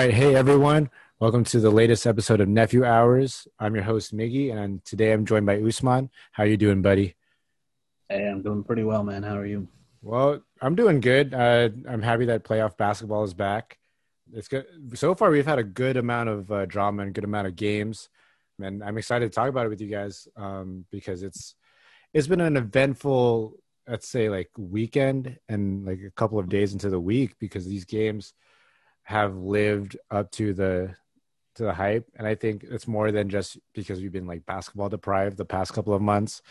Right. Hey, everyone. Welcome to the latest episode of Nephew Hours. I'm your host, Miggy, and today I'm joined by Usman. How you doing, buddy? Hey, I'm doing pretty well, man. How are you? Well, I'm doing good. Uh, I'm happy that playoff basketball is back. It's good. So far, we've had a good amount of uh, drama and good amount of games, and I'm excited to talk about it with you guys um, because it's it's been an eventful, let's say, like weekend and like a couple of days into the week because these games – have lived up to the to the hype. And i think it's more than just because we've been like basketball deprived the past couple of months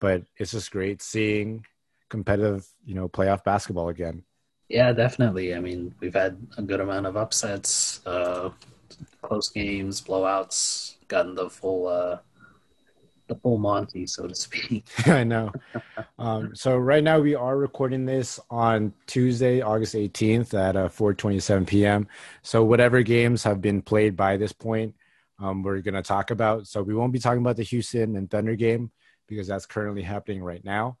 but it's just great seeing competitive you know playoff basketball again. Yeah definitely. I mean we've had a good amount of upsets uh close games blowouts gotten the full uh the full Monty, so to speak. I know. Um, so right now we are recording this on Tuesday, August 18th at uh, 4:27 p.m. So whatever games have been played by this point, um, we're going to talk about. So we won't be talking about the Houston and Thunder game because that's currently happening right now.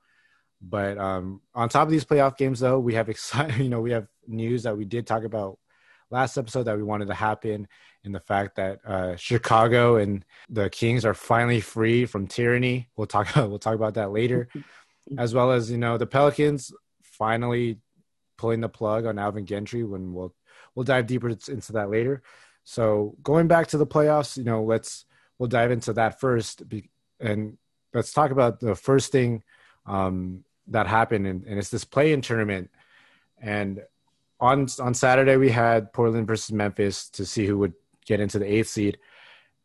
But um, on top of these playoff games, though, we have exciting. You know, we have news that we did talk about last episode that we wanted to happen in the fact that uh, Chicago and the Kings are finally free from tyranny. We'll talk we'll talk about that later, as well as you know the Pelicans finally pulling the plug on Alvin Gentry. When we'll we'll dive deeper into that later. So going back to the playoffs, you know, let's we'll dive into that first, and let's talk about the first thing um, that happened, and, and it's this play-in tournament. And on on Saturday we had Portland versus Memphis to see who would get into the eighth seed,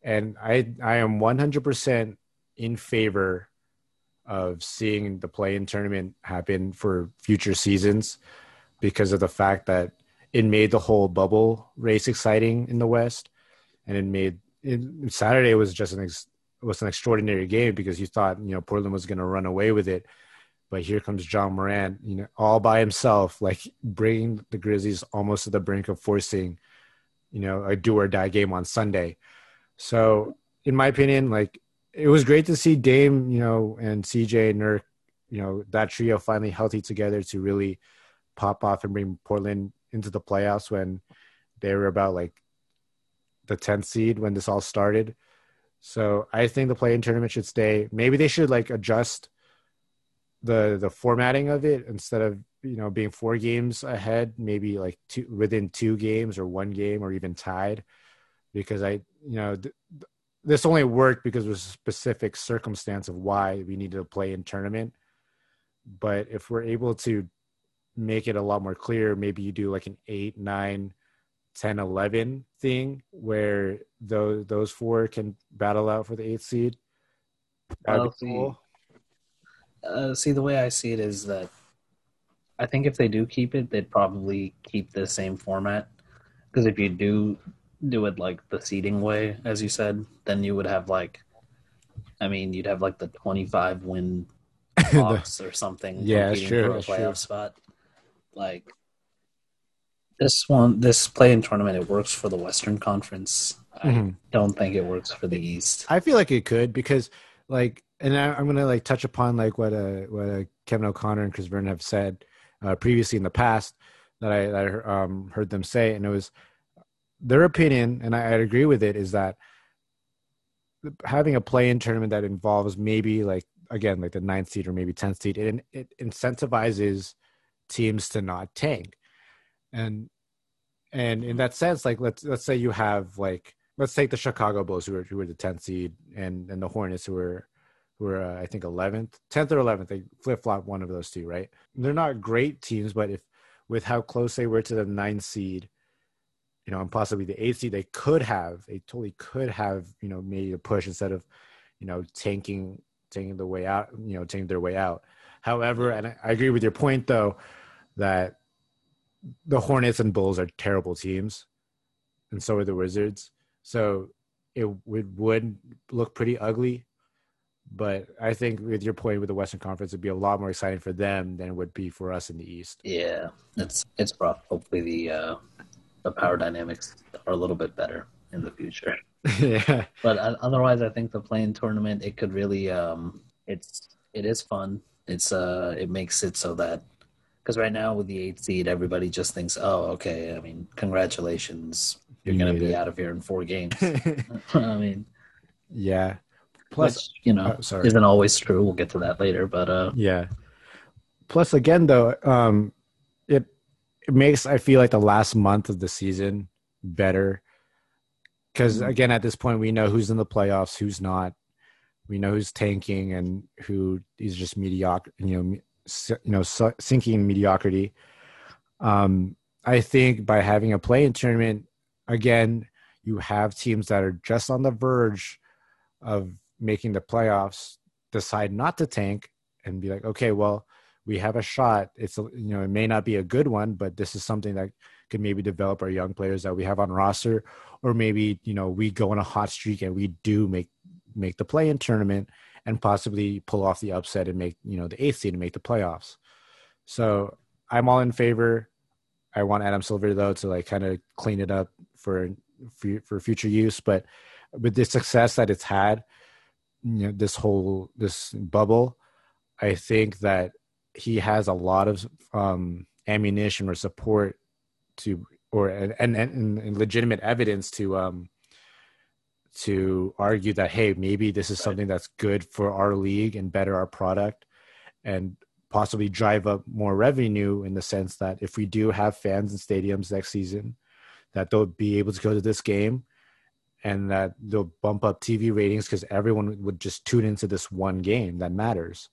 and I I am 100% in favor of seeing the play-in tournament happen for future seasons because of the fact that it made the whole bubble race exciting in the West, and it made it, Saturday was just an ex, was an extraordinary game because you thought you know Portland was going to run away with it but here comes Ja Morant, you know, all by himself, like bringing the Grizzlies almost to the brink of forcing, you know, a do or die game on Sunday. So, in my opinion, like it was great to see Dame, you know, and CJ Nurk, you know, that trio finally healthy together to really pop off and bring Portland into the playoffs when they were about like the 10th seed when this all started. So I think the play in tournament should stay. Maybe they should like adjust the the formatting of it instead of you know being four games ahead maybe like two within two games or one game or even tied. Because i you know th- this only worked because was a specific circumstance of why we needed to play in tournament. But if we're able to make it a lot more clear maybe you do like an 8 9 10 11 thing where those those four can battle out for the eighth seed. That'd be cool uh, see, the way I see it is that I think if they do keep it, they'd probably keep the same format. Because if you do do it like the seating way, as you said, then you would have like, I mean, you'd have like the 25 win box or something. Yeah, sure. For a playoff true. spot. Like this one, this play-in tournament, it works for the Western Conference. Mm-hmm. I don't think it works for the East. I feel like it could because, like, and I, am gonna like touch upon like what uh what uh, Kevin O'Connor and Chris Vernon have said uh, previously in the past that I that I um, heard them say, and it was their opinion, and I, I agree with it, is that having a play-in tournament that involves maybe like again like the ninth seed or maybe tenth seed, it it incentivizes teams to not tank, and and in that sense, like let's let's say you have like let's take the Chicago Bulls who were who are the tenth seed and and the Hornets who were who are uh, I think 11th, 10th or 11th. They flip flop one of those two, right? They're not great teams, but if with how close they were to the ninth seed, you know, and possibly the eighth seed, they could have, they totally could have, you know, made a push instead of, you know, tanking, tanking the way out, you know, taking their way out. However, and I, I agree with your point though, that the Hornets and Bulls are terrible teams, and so are the Wizards. So it would, would look pretty ugly but I think with your point with the Western Conference, it'd be a lot more exciting for them than it would be for us in the East. Yeah, it's it's rough. Hopefully the uh, the power dynamics are a little bit better in the future. yeah, but otherwise, I think the play-in tournament it could really um, it's it is fun. It's uh it makes it so that because right now with the eighth seed, everybody just thinks, "Oh, okay. I mean, congratulations, you're going to be it. out of here in four games." I mean, yeah. Plus, which, you know, sorry. isn't always true. We'll get to that later, but uh, yeah. Plus, again, though, um, it it makes I feel like the last month of the season better because mm-hmm. again, at this point, we know who's in the playoffs, who's not. We know who's tanking and who is just mediocre. You know, you know, sinking mediocrity. Um, I think by having a play-in tournament, again, you have teams that are just on the verge of making the playoffs decide not to tank and be like, okay, well, we have a shot. It's you know, it may not be a good one, but this is something that could maybe develop our young players that we have on roster, or maybe you know we go on a hot streak and we do make make the play in tournament and possibly pull off the upset and make you know the eighth seed and make the playoffs. So I'm all in favor. I want Adam Silver though to like kind of clean it up for for, future use, but with the success that it's had, you know, this whole this bubble, I think that he has a lot of um, ammunition or support to or and, and, and legitimate evidence to um to argue that hey maybe this is something that's good for our league and better our product and possibly drive up more revenue in the sense that if we do have fans in stadiums next season that they'll be able to go to this game and that they'll bump up TV ratings because everyone would just tune into this one game that matters.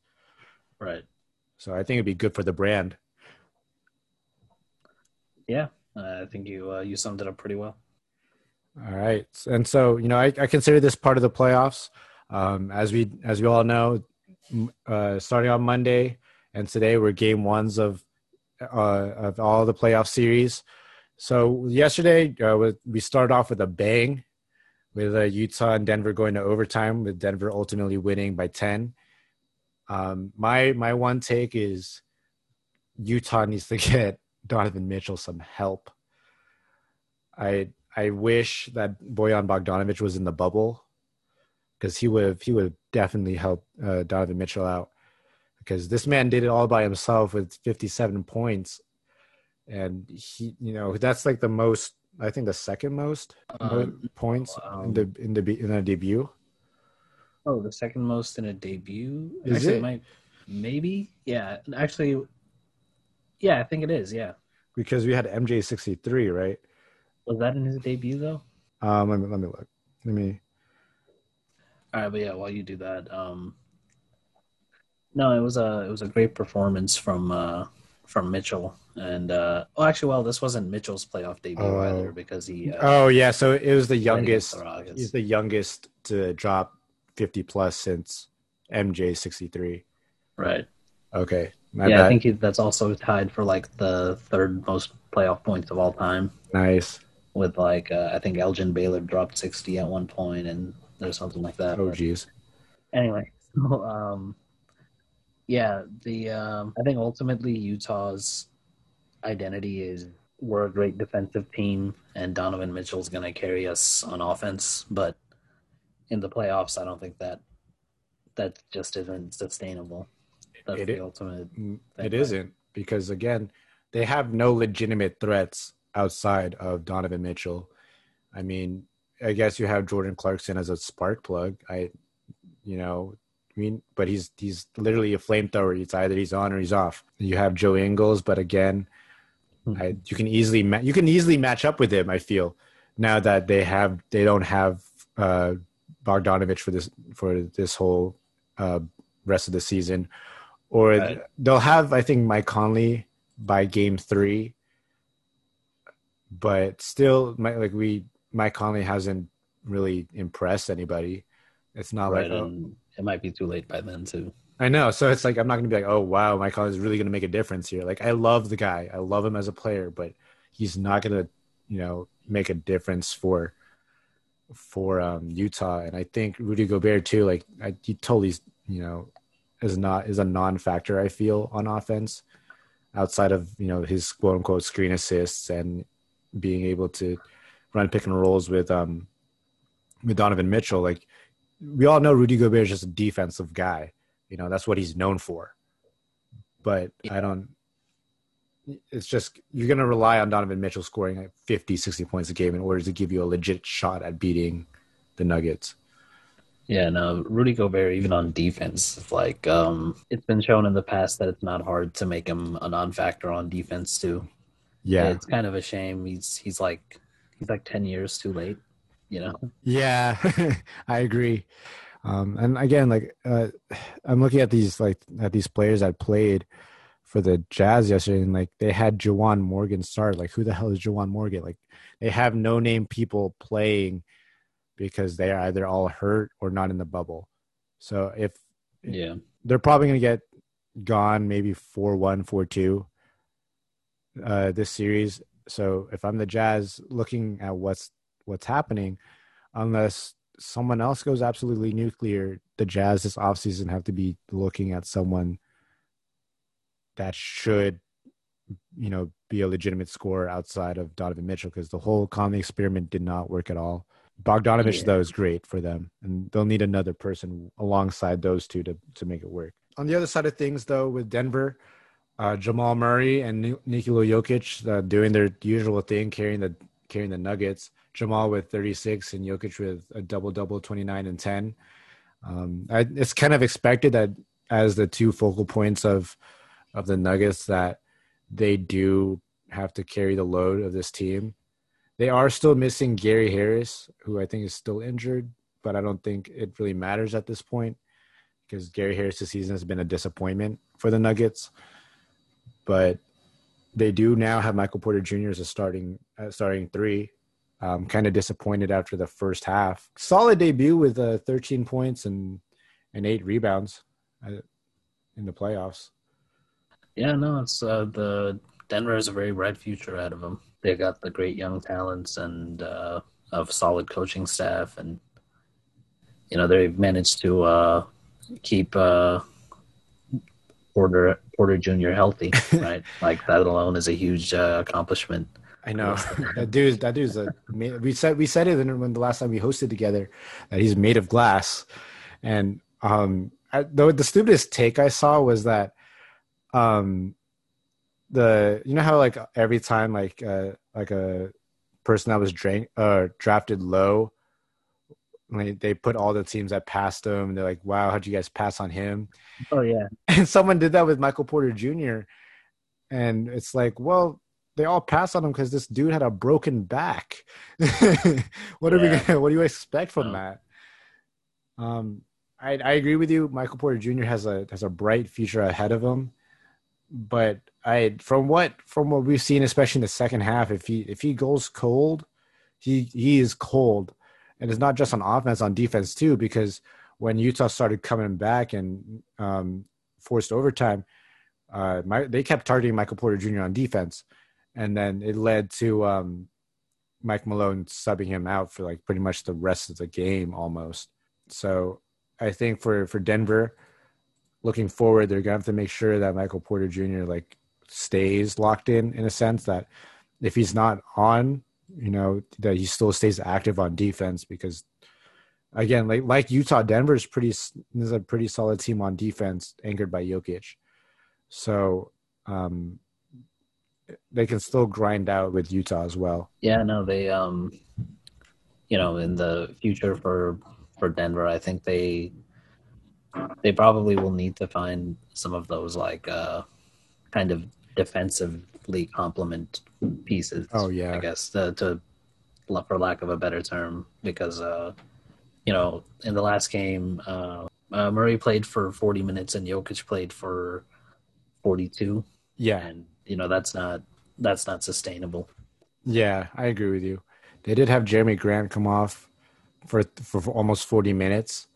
Right. So I think it'd be good for the brand. Yeah, I think you uh, you summed it up pretty well. All right, and so you know, I, I consider this part of the playoffs. Um, as we as we all know, uh, starting on Monday and today were game ones of uh, of all the playoff series. So yesterday uh, we started off with a bang, with uh, Utah and Denver going to overtime, with Denver ultimately winning by ten. Um, my my one take is Utah needs to get Donovan Mitchell some help. I I wish that Bojan Bogdanovic was in the bubble because he would have he would definitely helped uh, Donovan Mitchell out because this man did it all by himself with 57 points and he you know that's like the most I think the second most um, points um, in the in the in a debut. Oh, the second most in a debut. Is actually, it? might, maybe. Yeah. Actually, yeah, I think it is. Yeah. Because we had MJ sixty three, right? Was that in his debut though? Um, let me let me look. Let me. All right, but yeah, while you do that, um, no, it was a it was a great performance from uh from Mitchell, and uh, oh, actually, well, this wasn't Mitchell's playoff debut oh. either because he. Uh, oh yeah, so it was the youngest. The he's the youngest to drop fifty plus since MJ sixty three. Right. Okay. My yeah, bad. I think he, that's also tied for like the third most playoff points of all time. Nice. With like, uh, I think Elgin Baylor dropped 60 at one point and there's something like that. Oh, jeez. Anyway, so, um, yeah, the um, I think ultimately Utah's identity is we're a great defensive team and Donovan Mitchell's going to carry us on offense, but in the playoffs, I don't think that that just isn't sustainable. That's it, the ultimate. Mm, it isn't because again, they have no legitimate threats outside of Donovan Mitchell. I mean, I guess you have Jordan Clarkson as a spark plug. I, you know, I mean, but he's he's literally a flamethrower. It's either he's on or he's off. You have Joe Ingles, but again, mm-hmm. I, you can easily ma- you can easily match up with him. I feel now that they have they don't have uh, Bogdanovic for this for this whole uh, rest of the season, or right. they'll have I think Mike Conley by game three, but still, my, like we Mike Conley hasn't really impressed anybody. It's not right, like oh, it might be too late by then too. I know, so it's like I'm not gonna be like, oh wow, my Conley is really gonna make a difference here. Like I love the guy, I love him as a player, but he's not gonna, you know, make a difference for for um, Utah. And I think Rudy Gobert too. Like I, he totally, you know, is not is a non-factor. I feel on offense, outside of you know his quote unquote screen assists and being able to run pick and rolls with um with Donovan Mitchell. Like we all know, Rudy Gobert is just a defensive guy. You know that's what he's known for. But I don't. it's just you're going to rely on Donovan Mitchell scoring like 50, 60 points a game in order to give you a legit shot at beating the Nuggets. Yeah, no, Rudy Gobert, even on defense, like um, it's been shown in the past that it's not hard to make him a non-factor on defense too. Yeah, it's kind of a shame. He's he's like he's like ten years too late. You know. Yeah, I agree. Um, and again, like uh, I'm looking at these like at these players that played for the Jazz yesterday, and like they had Juwan Morgan start. Like, who the hell is Juwan Morgan? Like, they have no name people playing because they are either all hurt or not in the bubble. So if yeah, they're probably gonna get gone maybe four one, four two uh this series. So if I'm the Jazz looking at what's what's happening, unless someone else goes absolutely nuclear, the Jazz this offseason have to be looking at someone that should you know be a legitimate scorer outside of Donovan Mitchell because the whole Conley experiment did not work at all. Bogdanovic yeah. though is great for them, and they'll need another person alongside those two to to make it work. On the other side of things, though, with Denver, uh, Jamal Murray and Nikola Jokic uh, doing their usual thing, carrying the carrying the Nuggets. Jamal with 36 and Jokic with a double double, 29 and 10. Um, I, it's kind of expected that as the two focal points of of the Nuggets that they do have to carry the load of this team. They are still missing Gary Harris, who I think is still injured, but I don't think it really matters at this point because Gary Harris this season has been a disappointment for the Nuggets. But they do now have Michael Porter Jr. as a starting uh, starting three. Um, kind of disappointed after the first half. Solid debut with uh, 13 points and and eight rebounds uh, in the playoffs. Yeah, no, it's uh, the Denver has a very bright future ahead of them. They got the great young talents and uh, of solid coaching staff, and you know they've managed to uh, keep uh, Porter Porter Jr. healthy, right? like that alone is a huge uh, accomplishment. I know that dude. That dude's a. We said we said it when the last time we hosted together that he's made of glass, and um, I, the the stupidest take I saw was that um the you know how like every time like uh like a person that was drank uh drafted low like they put all the teams that passed him they're like wow how'd you guys pass on him oh yeah and someone did that with michael porter jr and it's like well they all passed on him because this dude had a broken back what yeah. are we gonna what do you expect from oh. that um I, I agree with you michael porter jr has a has a bright future ahead of him but I from what from what we've seen, especially in the second half, if he if he goes cold, he he is cold, and it's not just on offense, on defense too. Because when Utah started coming back and um, forced overtime, uh, my, they kept targeting Michael Porter Jr. on defense, and then it led to um, Mike Malone subbing him out for like pretty much the rest of the game almost. So I think for for Denver, looking forward, they're gonna have to make sure that Michael Porter Jr. like stays locked in in a sense that if he's not on, you know, that he still stays active on defense because again, like like Utah, Denver is pretty is a pretty solid team on defense, anchored by Jokic. So um, they can still grind out with Utah as well. Yeah, no, they um, you know, in the future for for Denver, I think they they probably will need to find some of those like uh, kind of defensively complement pieces. Oh yeah, I guess to, to for lack of a better term, because uh, you know in the last game, uh, uh, Murray played for 40 minutes and Jokic played for 42. Yeah, and you know that's not that's not sustainable. Yeah, I agree with you. They did have Jerami Grant come off for for, for almost 40 minutes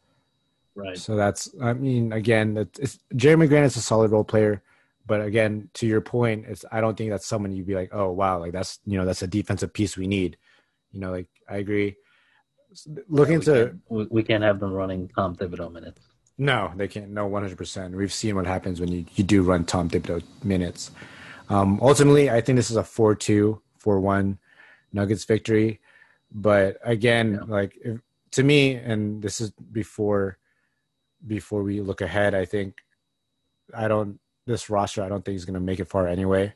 Right. So that's, I mean, again, it's, Jerami Grant is a solid role player, but again, to your point, it's I don't think that's someone you'd be like, oh wow, like that's you know that's a defensive piece we need. You know, like I agree. Looking yeah, we to can't, we can't have them running Tom Thibodeau minutes. No, they can't. No, one hundred percent. We've seen what happens when you, you do run Tom Thibodeau minutes. Um, ultimately, I think this is a 4-2, 4-1 Nuggets victory. But again, yeah. like if, to me, and this is before before we look ahead, I think I don't this roster I don't think is going to make it far anyway.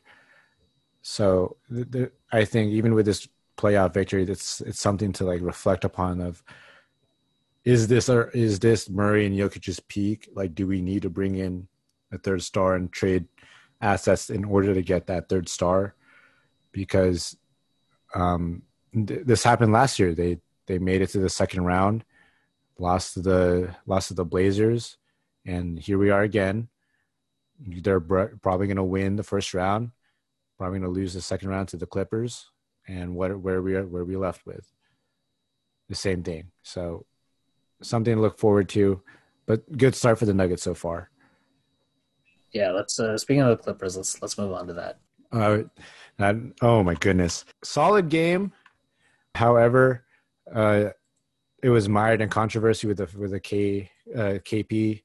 So the, the, I think even with this playoff victory, it's it's something to like reflect upon. Of is this or is this Murray and Jokic's peak? Like, do we need to bring in a third star and trade assets in order to get that third star? Because um, th- this happened last year. They they made it to the second round, lost to the lost to the Blazers, and here we are again. They're br- probably going to win the first round, probably going to lose the second round to the Clippers, and what where we are where we left with the same thing. So something to look forward to, but good start for the Nuggets so far. Yeah, let's. Uh, speaking of the Clippers, let's let's move on to that. Uh, oh my goodness, solid game. However, uh, it was mired in controversy with the with the K uh, KP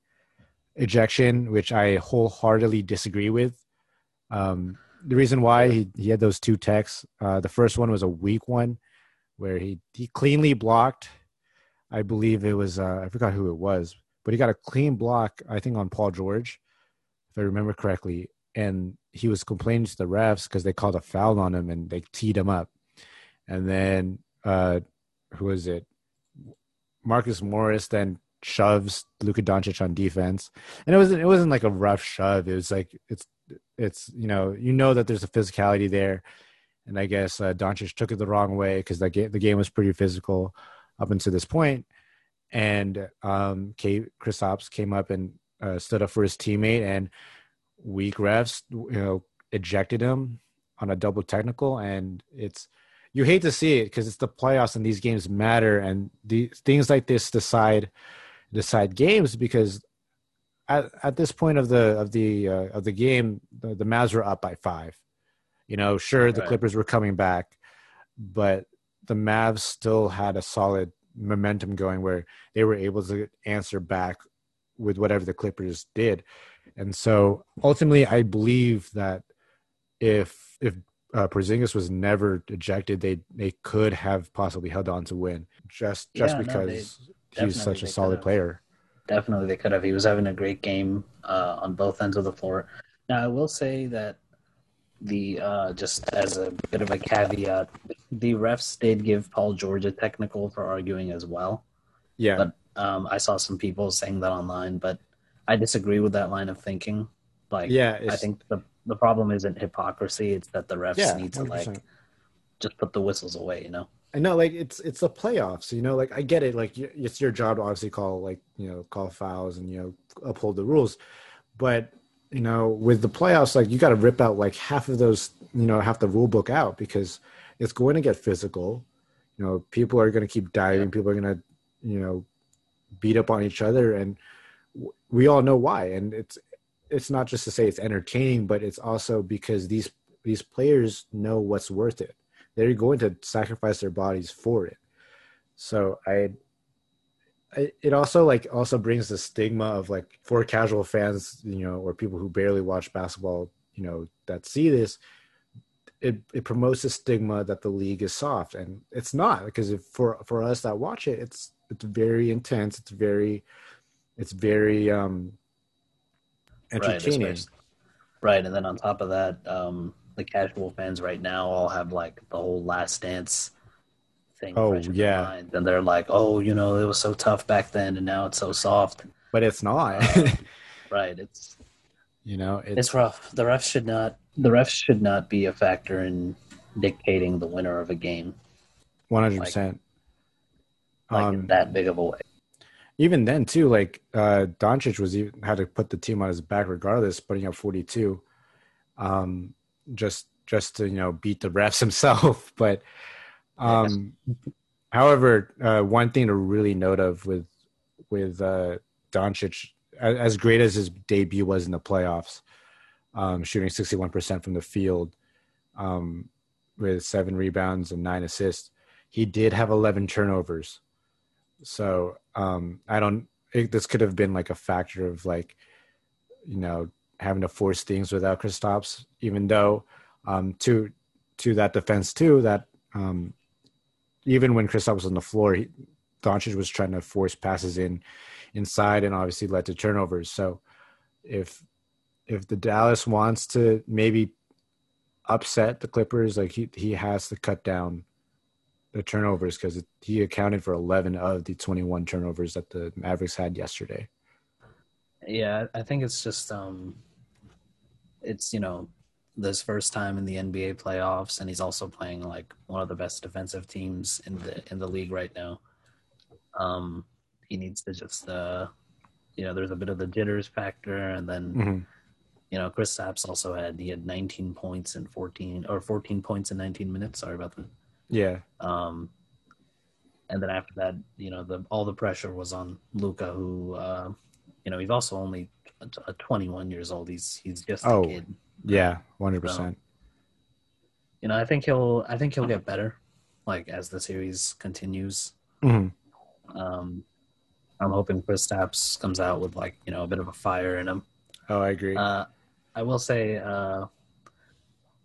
ejection, which I wholeheartedly disagree with. Um, the reason why he, he had those two techs, uh, the first one was a weak one, where he he cleanly blocked. I believe it was uh, I forgot who it was, but he got a clean block. I think on Paul George, if I remember correctly, and he was complaining to the refs because they called a foul on him and they teed him up. And then uh, who was it? Marcus Morris then shoves Luka Doncic on defense, and it wasn't it wasn't like a rough shove. It was like it's it's you know you know that there's a physicality there, and I guess uh, Doncic took it the wrong way because the game the game was pretty physical up until this point, and um, K, Kristaps came up and uh, stood up for his teammate, and weak refs you know ejected him on a double technical, and it's you hate to see it because it's the playoffs and these games matter and the things like this decide decide games because at, at this point of the of the uh, of the game the, the Mavs were up by five you know sure the right. Clippers were coming back but the Mavs still had a solid momentum going where they were able to answer back with whatever the Clippers did and so ultimately I believe that if if uh, Porzingis was never ejected, they they could have possibly held on to win just just yeah, because no, he's such a solid player. Definitely, they could have. He was having a great game uh, on both ends of the floor. Now, I will say that the uh, just as a bit of a caveat, the refs did give Paul George a technical for arguing as well. Yeah, but um, I saw some people saying that online, but I disagree with that line of thinking. Like, yeah, I think the the problem isn't hypocrisy; it's that the refs yeah, need to 100%. like just put the whistles away. You know. I know, like it's it's the playoffs. You know, like I get it. Like it's your job to obviously call like you know call fouls and you know uphold the rules, but you know with the playoffs, like you got to rip out like half of those. You know, half the rule book out because it's going to get physical. You know, people are going to keep diving. Yeah. People are going to you know beat up on each other, and we all know why. And it's it's not just to say it's entertaining, but it's also because these these players know what's worth it. They're going to sacrifice their bodies for it. So I, it also like also brings the stigma of like for casual fans, you know, or people who barely watch basketball, you know, that see this, it, it promotes the stigma that the league is soft and it's not because if for for us that watch it it's it's very intense it's very it's very um entertaining. Right, right, and then on top of that, um, the casual fans right now all have like the whole Last Dance thing. Oh yeah, and they're like, oh, you know, it was so tough back then, and now it's so soft. But it's not. right. It's you know, it's, it's rough. The refs should not. The refs should not be a factor in dictating the winner of a game. One hundred percent. Like um, that big of a way even then too, like uh Doncic was even had to put the team on his back regardless, putting up 42, um, just just to you know beat the refs himself. But um, however, uh, one thing to really note of with with uh, Doncic, as great as his debut was in the playoffs, um, shooting 61% from the field, um, with seven rebounds and nine assists, he did have 11 turnovers. So um, I don't. It, this could have been like a factor of like, you know, having to force things without Kristaps, even though um, to to that defense too that um, even when Kristaps was on the floor, he, Doncic was trying to force passes in inside and obviously led to turnovers. So if if the Dallas wants to maybe upset the Clippers, like he he has to cut down the turnovers because he accounted for 11 of the 21 turnovers that the Mavericks had yesterday. Yeah, I think it's just um it's you know this first time in the NBA playoffs and he's also playing like one of the best defensive teams in the in the league right now. Um he needs to just uh you know there's a bit of the jitters factor and then mm-hmm. you know Kristaps also had he had 19 points in 14 or 14 points in 19 minutes sorry about that yeah um and then after that you know the all the pressure was on Luka, who uh you know he's also only a 21 years old he's he's just oh, a kid yeah 100% you know I think he'll I think he'll get better like as the series continues mm-hmm. um I'm hoping Kristaps comes out with like you know a bit of a fire in him. Oh, I agree. Uh, I will say, uh,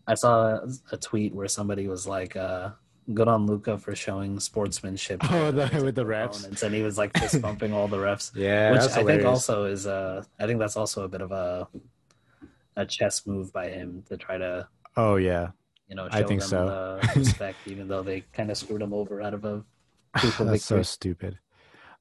I saw a tweet where somebody was like, uh, "Good on Luka for showing sportsmanship." Oh, the, with the refs, and he was like fist bumping all the refs. Yeah, which I think also is. Uh, I think that's also a bit of a a chess move by him to try to. Oh yeah. You know, I think so. respect, even though they kind of screwed him over out of a. That's victory. so stupid.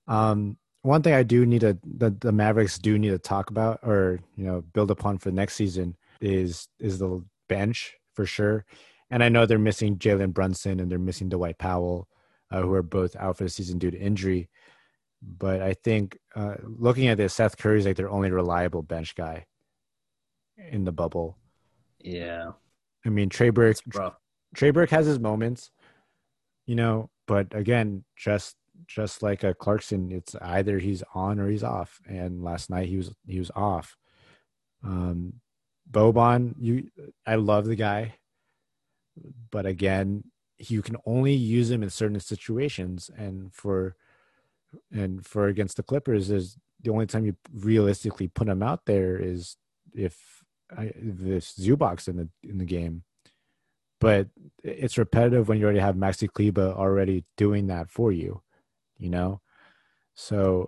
Um, one thing I do need to the, the Mavericks do need to talk about or you know build upon for the next season is is the bench for sure. And I know they're missing Jalen Brunson and they're missing Dwight Powell, uh, who are both out for the season due to injury. But I think uh, looking at this, Seth Curry's like their only reliable bench guy in the bubble. Yeah. I mean Trey Burke. Trey Burke has his moments, you know, but again, just just like a Clarkson, it's either he's on or he's off. And last night he was he was off. Um, Boban, you, I love the guy, but again, you can only use him in certain situations. And for and for against the Clippers, is the only time you realistically put him out there is if I, this Zubac's in the in the game. But it's repetitive when you already have Maxi Kleber already doing that for you you know. So.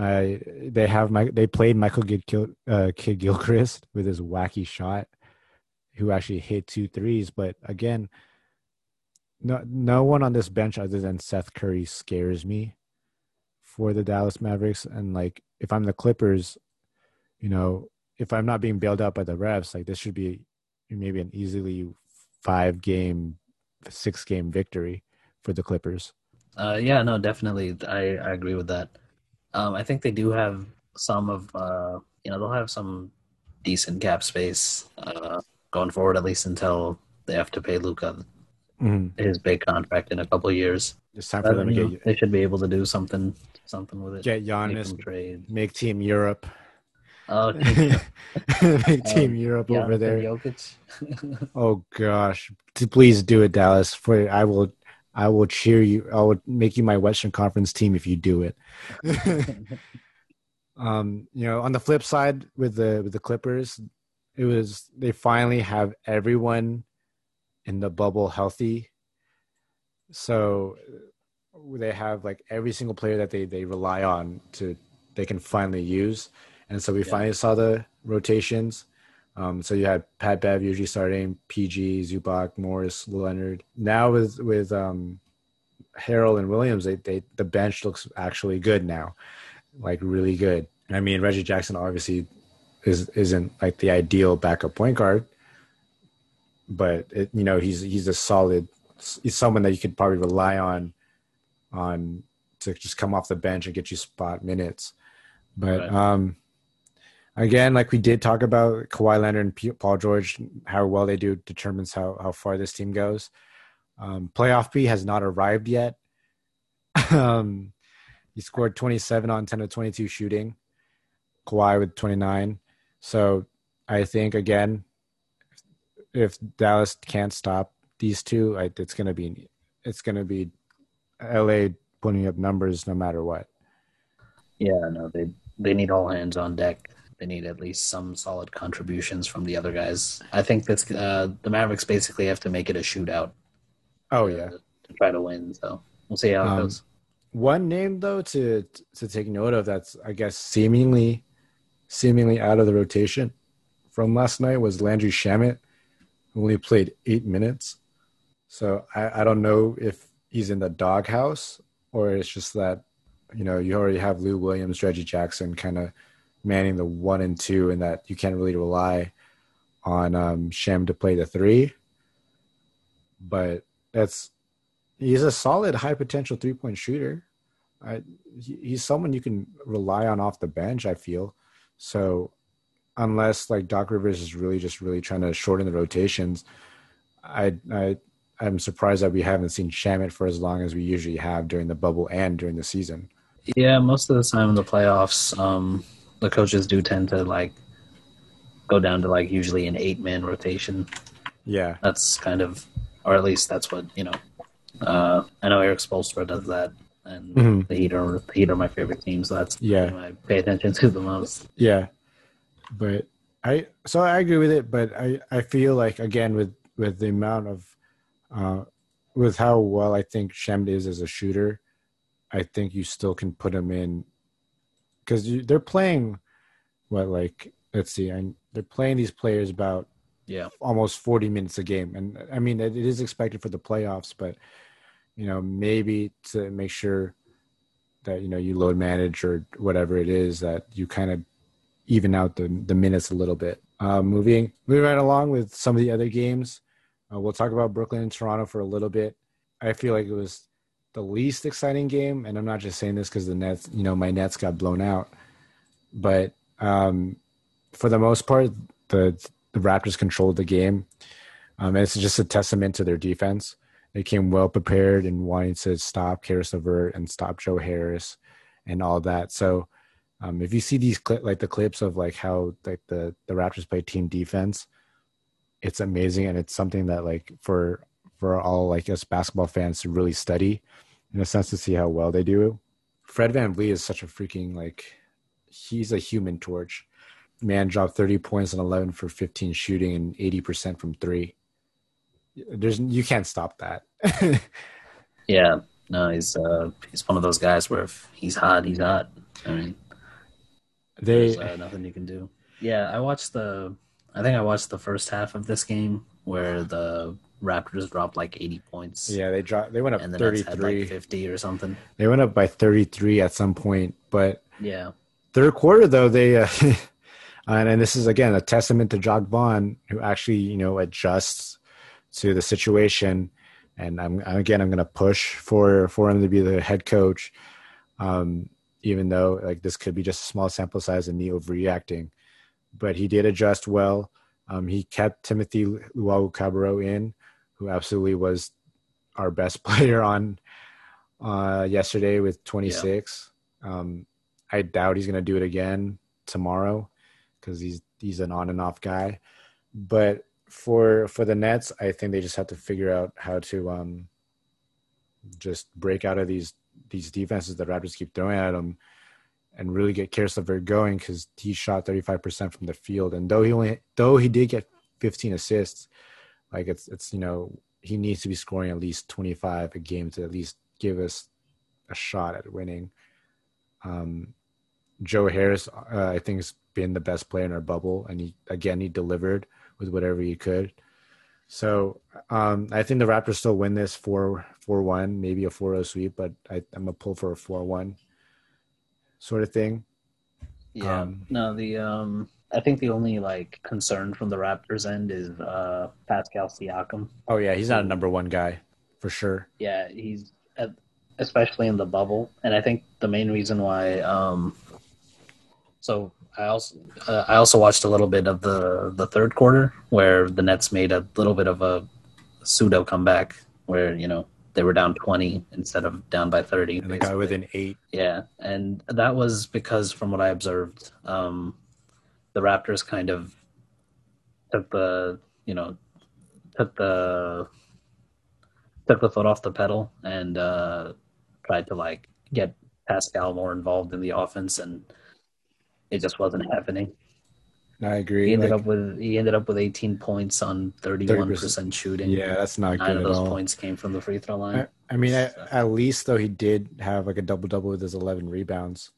I they have my they played Michael uh, Kidd Gilchrist with his wacky shot, who actually hit two threes. But again, no no one on this bench other than Seth Curry scares me for the Dallas Mavericks. And like if I'm the Clippers, you know, if I'm not being bailed out by the refs, like this should be maybe an easily five game, six game victory for the Clippers. Uh, yeah, no, definitely. I, I agree with that. Um, I think they do have some of, uh, you know, they'll have some decent cap space uh, going forward, at least until they have to pay Luka mm-hmm. his big contract in a couple years. It's time for them to get. Know, they should be able to do something, something with it. Get Giannis, make, trade. make Team Europe. Oh, make Team um, Europe over there. oh gosh, please do it, Dallas. For I will I will cheer you. I will make you my Western Conference team if you do it. um, you know, on the flip side with the with the Clippers, it was they finally have everyone in the bubble healthy. So they have like every single player that they they rely on to they can finally use. And so we yeah. finally saw the rotations. Um, so you had Pat Bev usually starting, PG, Zubac, Morris, Leonard. Now with with um, Harrell and Williams, they, they the bench looks actually good now, like really good. I mean, Reggie Jackson obviously is isn't like the ideal backup point guard, but it, you know he's he's a solid. He's someone that you could probably rely on, on to just come off the bench and get you spot minutes. But right. um, again, like we did talk about Kawhi Leonard and Paul George, how well they do determines how how far this team goes. Um, playoff P has not arrived yet. um, he scored 27 on 10 of 22 shooting. Kawhi with 29. So I think again, if Dallas can't stop these two, it's gonna be it's gonna be LA putting up numbers no matter what. Yeah, no, they they need all hands on deck they need at least some solid contributions from the other guys. I think that's uh, the Mavericks basically have to make it a shootout. Oh yeah, to, to try to win. So we'll see how it um, goes. One name though to to take note of that's I guess seemingly seemingly out of the rotation from last night was Landry Shamet. Who only played eight minutes. So I, I don't know if he's in the doghouse or it's just that, you know, you already have Lou Williams, Reggie Jackson kind of manning the one and two, and that you can't really rely on um, Shem to play the three. But that's he's a solid high potential three point shooter. I, he's someone you can rely on off the bench. I feel so. Unless like Doc Rivers is really just really trying to shorten the rotations, I I I'm surprised that we haven't seen Shamet for as long as we usually have during the bubble and during the season. Yeah, most of the time in the playoffs, um, the coaches do tend to like go down to like usually an eight man rotation. Yeah, that's kind of, or at least that's what you know. Uh, I know Erik Spoelstra does that and mm-hmm. the Heat are the Heat are my favorite team, so that's yeah. I pay attention to the most. Yeah, but I so I agree with it, but I I feel like again with with the amount of uh, with how well I think Shem is as a shooter, I think you still can put him in because they're playing what like let's see, and they're playing these players about yeah. almost 40 minutes a game. And i mean it is expected for the playoffs but you know, maybe to make sure that you know you load manage or whatever it is that you kind of even out the the minutes a little bit. Uh, moving moving right along with some of the other games, uh, we'll talk about Brooklyn and Toronto for a little bit. I feel like it was the least exciting game, and I'm not just saying this because the Nets, you know, my Nets got blown out, but um, for the most part, the the Raptors controlled the game. Um, and it's just a testament to their defense they came well prepared and wanting to stop Caris LeVert and stop Joe Harris and all that. So um, if you see these clip like the clips of like how like the the Raptors play team defense, it's amazing and it's something that like for for all like us basketball fans to really study in a sense to see how well they do. Fred Van VanVleet is such a freaking like he's a human torch. Man dropped 30 points and 11 for 15 shooting and 80% from 3 there's you can't stop that. yeah, no, he's uh, he's one of those guys where if he's hot, he's hot. I mean, they uh, nothing you can do. Yeah, I watched the. I think I watched the first half of this game where the Raptors dropped like 80 points. Yeah, they dropped. They went up and 33, like 50 or something. They went up by 33 at some point, but yeah, third quarter though they. Uh, and, and this is again a testament to Jacque Vaughn, who actually you know adjusts to the situation. And I'm again, I'm going to push for for him to be the head coach, um, even though like this could be just a small sample size and me overreacting. But he did adjust well. Um, he kept Timothy Luwawu-Cabarrot in, who absolutely was our best player on uh, yesterday with 26. Yeah. Um, I doubt he's going to do it again tomorrow because he's he's an on and off guy. But for for the Nets, I think they just have to figure out how to um, just break out of these these defenses that Raptors keep throwing at them, and really get LeVert going because he shot 35 percent from the field, and though he only though he did get 15 assists, like it's it's you know he needs to be scoring at least 25 a game to at least give us a shot at winning. Um, Joe Harris, uh, I think, has been the best player in our bubble, and he again he delivered with whatever you could. So um, I think the Raptors still win this 4 4 1, maybe a 4 0 sweep, but I, am to pull for a 4 1 sort of thing. Yeah. Um, no, the. um I think the only like concern from the Raptors end is uh Pascal Siakam. Oh yeah, he's not a number one guy for sure. Yeah, he's especially in the bubble, and I think the main reason why. um So I also uh, I also watched a little bit of the the third quarter where the Nets made a little bit of a pseudo comeback where you know they were down 20 instead of down by 30 and they got within eight. Yeah and that was because from what i observed um, the raptors kind of took the you know took the took the foot off the pedal and uh, tried to like get pascal more involved in the offense and it just wasn't happening. I agree. He ended like, up with he ended up with 18 points on 31 percent shooting. Yeah, that's not Nine good. of those all. points came from the free throw line. I, I mean, so. at, at, least though he did have like a double double with his 11 rebounds.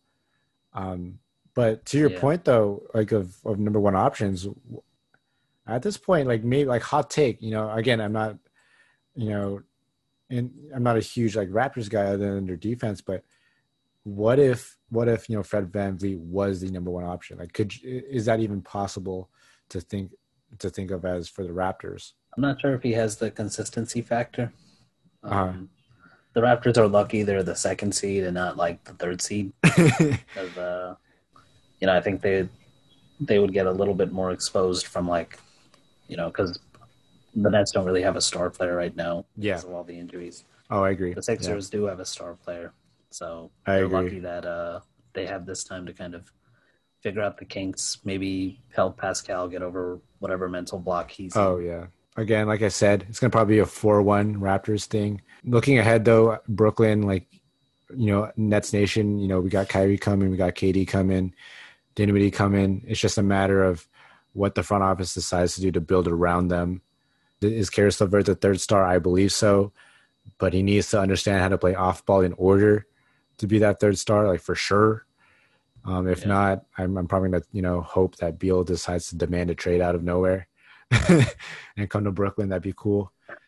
Um, but to your yeah. point though, like of of number one options, at this point, like maybe like hot take, you know, again, I'm not, you know, and I'm not a huge like Raptors guy other than their defense, but what if what if you know Fred VanVleet was the number one option? Like, could is that even possible to think to think of as for the Raptors? I'm not sure if he has the consistency factor. Uh-huh. Um, uh-huh. The Raptors are lucky they're the second seed and not like the third seed. because, uh, you know, I think they they would get a little bit more exposed from like, you know, because the Nets don't really have a star player right now yeah. because of all the injuries. Oh, I agree. The Sixers yeah. do have a star player, so I they're agree. lucky that uh, they have this time to kind of figure out the kinks, maybe help Pascal get over whatever mental block he's. Oh in. yeah. Again, like I said, it's gonna probably be a four-one Raptors thing. Looking ahead, though, Brooklyn, like you know, Nets Nation, you know, we got Kyrie coming, we got KD coming, Dinwiddie coming. It's just a matter of what the front office decides to do to build around them. Is Caris LeVert the third star? I believe so, but he needs to understand how to play off ball in order to be that third star, like for sure. Um, if yeah. not, I'm, I'm, probably gonna you know hope that Beal decides to demand a trade out of nowhere and come to Brooklyn. That'd be cool.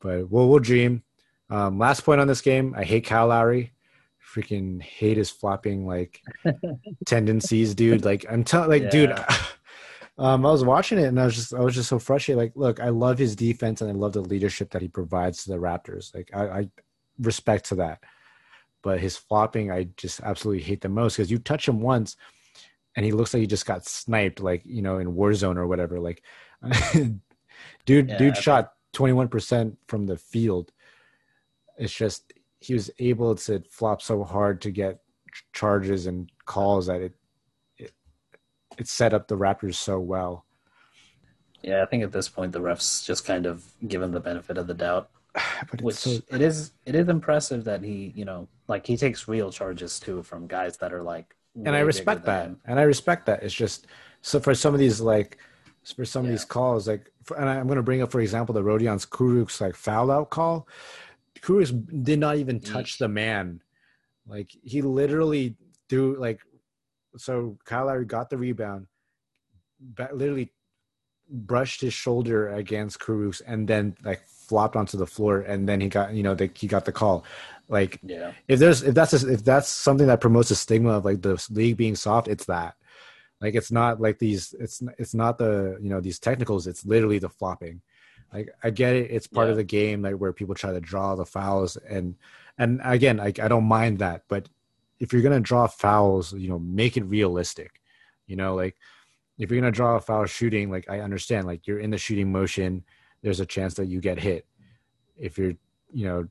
but we'll we'll dream. Um, last point on this game, I hate Kyle Lowry. Freaking hate his flopping like tendencies, dude. Like I'm telling, like, yeah. dude. um, I was watching it and I was just I was just so frustrated. Like, look, I love his defense and I love the leadership that he provides to the Raptors. Like, I, I respect to that but his flopping I just absolutely hate the most because you touch him once and he looks like he just got sniped like you know in Warzone or whatever like dude yeah, dude shot 21% from the field. It's just he was able to flop so hard to get charges and calls that it it, it set up the Raptors so well. Yeah I think at this point the refs just kind of given the benefit of the doubt but which so... it is it is impressive that he you know like he takes real charges too from guys that are like and i respect that. him. and i respect that. It's just so for some of these like for some yeah. of these calls like for, and i'm going to bring up for example the Rodions Kurucs like foul out call. Kurucs did not even touch the man. Like he literally threw like so Kyle Lowry got the rebound literally brushed his shoulder against Kurucs and then like flopped onto the floor and then he got you know the, he got the call. Like yeah. if there's if that's a, if that's something that promotes a stigma of like the league being soft it's that. Like it's not like these it's it's not the you know these technicals it's literally the flopping. Like i get it it's part yeah. of the game like where people try to draw the fouls and and again like i don't mind that but if you're gonna draw fouls you know make it realistic. You know like if you're gonna draw a foul shooting like i understand like you're in the shooting motion there's a chance that you get hit. If you're, you know,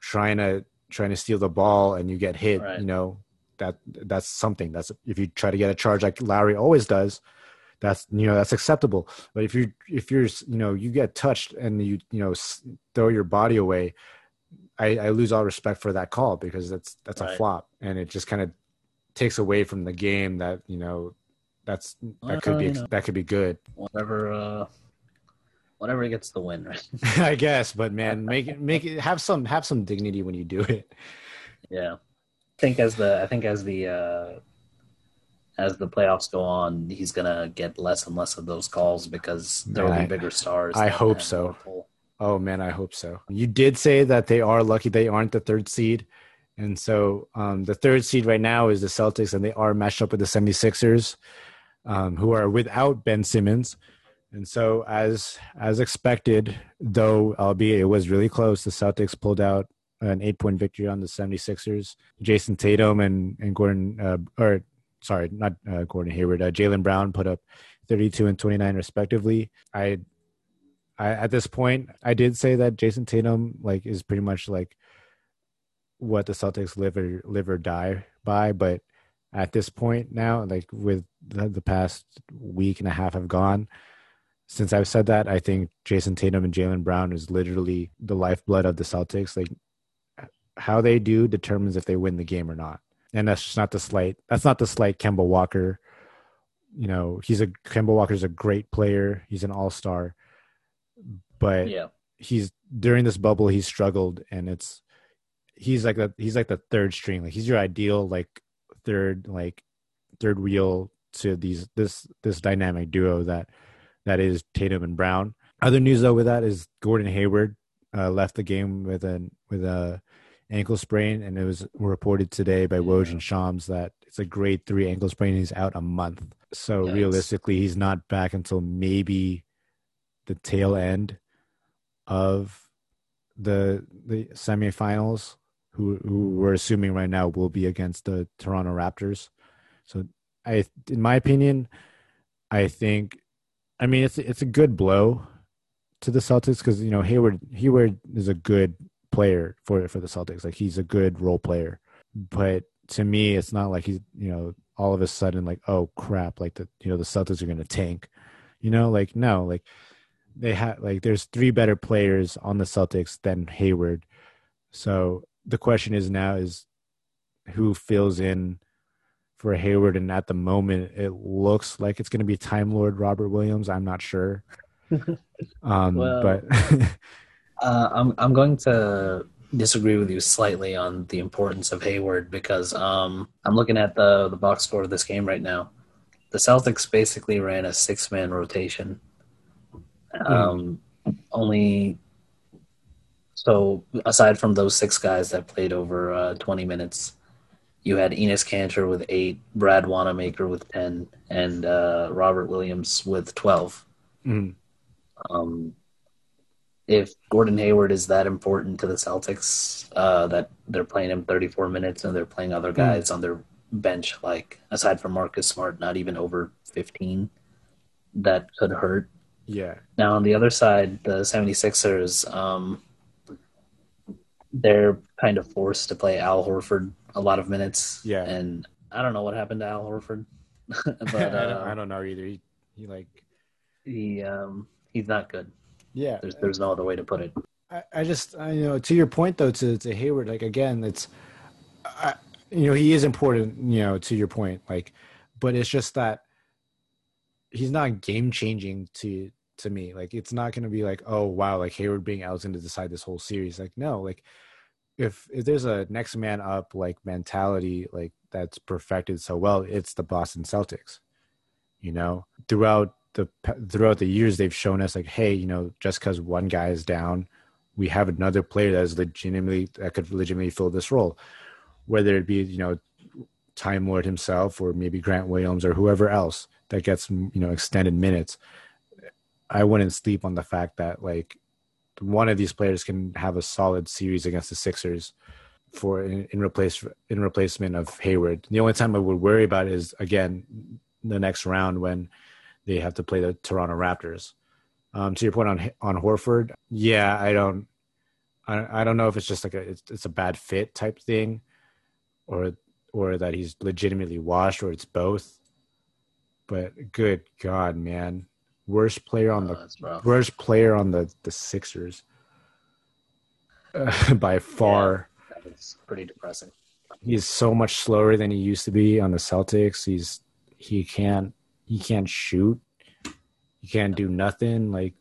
trying to trying to steal the ball and you get hit, right. you know, that that's something. That's if you try to get a charge like Lowry always does, that's you know that's acceptable. But if you if you're you know you get touched and you you know throw your body away, I, I lose all respect for that call because that's that's right. a flop and it just kind of takes away from the game that you know that's that could be that could be good. Whatever uh, whatever gets the win, right? I guess, but man, make it make it have some have some dignity when you do it. Yeah, I think as the I think as the uh, as the playoffs go on, he's gonna get less and less of those calls because there will be bigger stars. I hope so. Oh man, I hope so. You did say that they are lucky they aren't the third seed. And so um, the third seed right now is the Celtics, and they are matched up with the 76ers, um, who are without Ben Simmons. And so, as as expected, though, albeit it was really close, the Celtics pulled out an eight point victory on the 76ers. Jayson Tatum and, and Gordon, uh, or sorry, not uh, Gordon Hayward, uh, Jaylen Brown put up 32 and 29 respectively. I, I, at this point, I did say that Jayson Tatum like is pretty much like what the Celtics live or live or die by, but at this point now, like with the, the past week and a half have gone, since I've said that, I think Jayson Tatum and Jaylen Brown is literally the lifeblood of the Celtics. Like how they do determines if they win the game or not. And that's just not the slight. That's not the slight Kemba Walker. You know, he's a Kemba Walker's a great player. He's an all star, but yeah, he's during this bubble he's struggled, and it's he's like the he's like the third string. Like he's your ideal like third like third wheel to these this this dynamic duo that that is Tatum and Brown. Other news though with that is Gordon Hayward uh, left the game with an with a ankle sprain, and it was reported today by Woj and Shams that it's a grade three ankle sprain. and He's out a month, so realistically, he's not back until maybe the tail end of the the semifinals. Who who we're assuming right now will be against the Toronto Raptors. So I, in my opinion, I think, I mean, it's it's a good blow to the Celtics because you know Hayward Hayward is a good player for for the Celtics. Like he's a good role player, but to me, it's not like he's you know all of a sudden like oh crap, like the you know the Celtics are going to tank. You know, like no, like they have like there's three better players on the Celtics than Hayward. So the question is now is who fills in for Hayward, and at the moment it looks like it's going to be Time Lord Robert Williams. I'm not sure, um, well, but uh, I'm I'm going to disagree with you slightly on the importance of Hayward because um, I'm looking at the the box score of this game right now. The Celtics basically ran a six man rotation. Um, mm. Only so aside from those six guys that played over uh, 20 minutes, you had Enes Kanter with eight, Brad Wanamaker with 10, and uh, Robert Williams with 12. Mm. Um, if Gordon Hayward is that important to the Celtics uh, that they're playing him 34 minutes and they're playing other hmm. guys mm. on their bench, like aside from Marcus Smart, not even over 15, that could hurt. Yeah. Now, on the other side, the 76ers, um, they're kind of forced to play Al Horford a lot of minutes. Yeah. And I don't know what happened to Al Horford. but uh, I don't know either. He, he like he um he's not good. Yeah, there's there's no other way to put it. I, I just I, you know to your point though to to Hayward like again it's I, you know he is important you know to your point like but it's just that he's not game changing to to me like it's not going to be like oh wow like Hayward being out is going to decide this whole series. Like no like if if there's a next man up like mentality like that's perfected so well it's the Boston Celtics you know? Throughout the throughout the years they've shown us like hey you know just because one guy is down we have another player that is legitimately that could legitimately fill this role. Whether it be you know time lord himself or maybe grant williams or whoever else that gets you know extended minutes i wouldn't sleep on the fact that like one of these players can have a solid series against the sixers for in, in replace in replacement of hayward the only time i would worry about is again the next round when they have to play the Toronto Raptors. Um, to your point on on Horford, yeah, I don't, I, I don't know if it's just like a it's, it's a bad fit type thing, or or that he's legitimately washed, or it's both. But good God, man, worst player on the oh, worst player on the the Sixers uh, by far. Yeah, that's pretty depressing. He's so much slower than he used to be on the Celtics. He's he can't he can't shoot. He can't do nothing. Like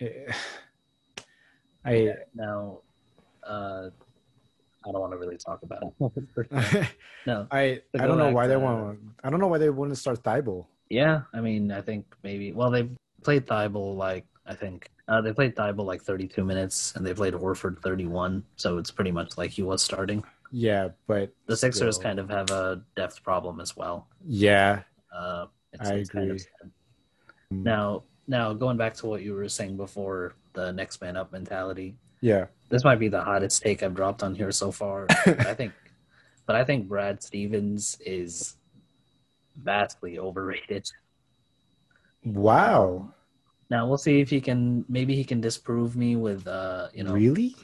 I now uh I don't want to really talk about it. no, I I don't know why they want. I don't know why they want to start Thybulle. Yeah, I mean, I think maybe. Well, they played Thybulle like I think uh, they played Thybulle like 32 minutes, and they played Horford 31. So it's pretty much like he was starting. Yeah, but the Sixers still. kind of have a depth problem as well. Yeah, uh, it's, I it's agree. Kind of now, now going back to what you were saying before, the next man up mentality. Yeah, this might be the hottest take I've dropped on here so far. I think, but I think Brad Stevens is vastly overrated. Wow. Now we'll see if he can. Maybe he can disprove me with, uh, you know. Really?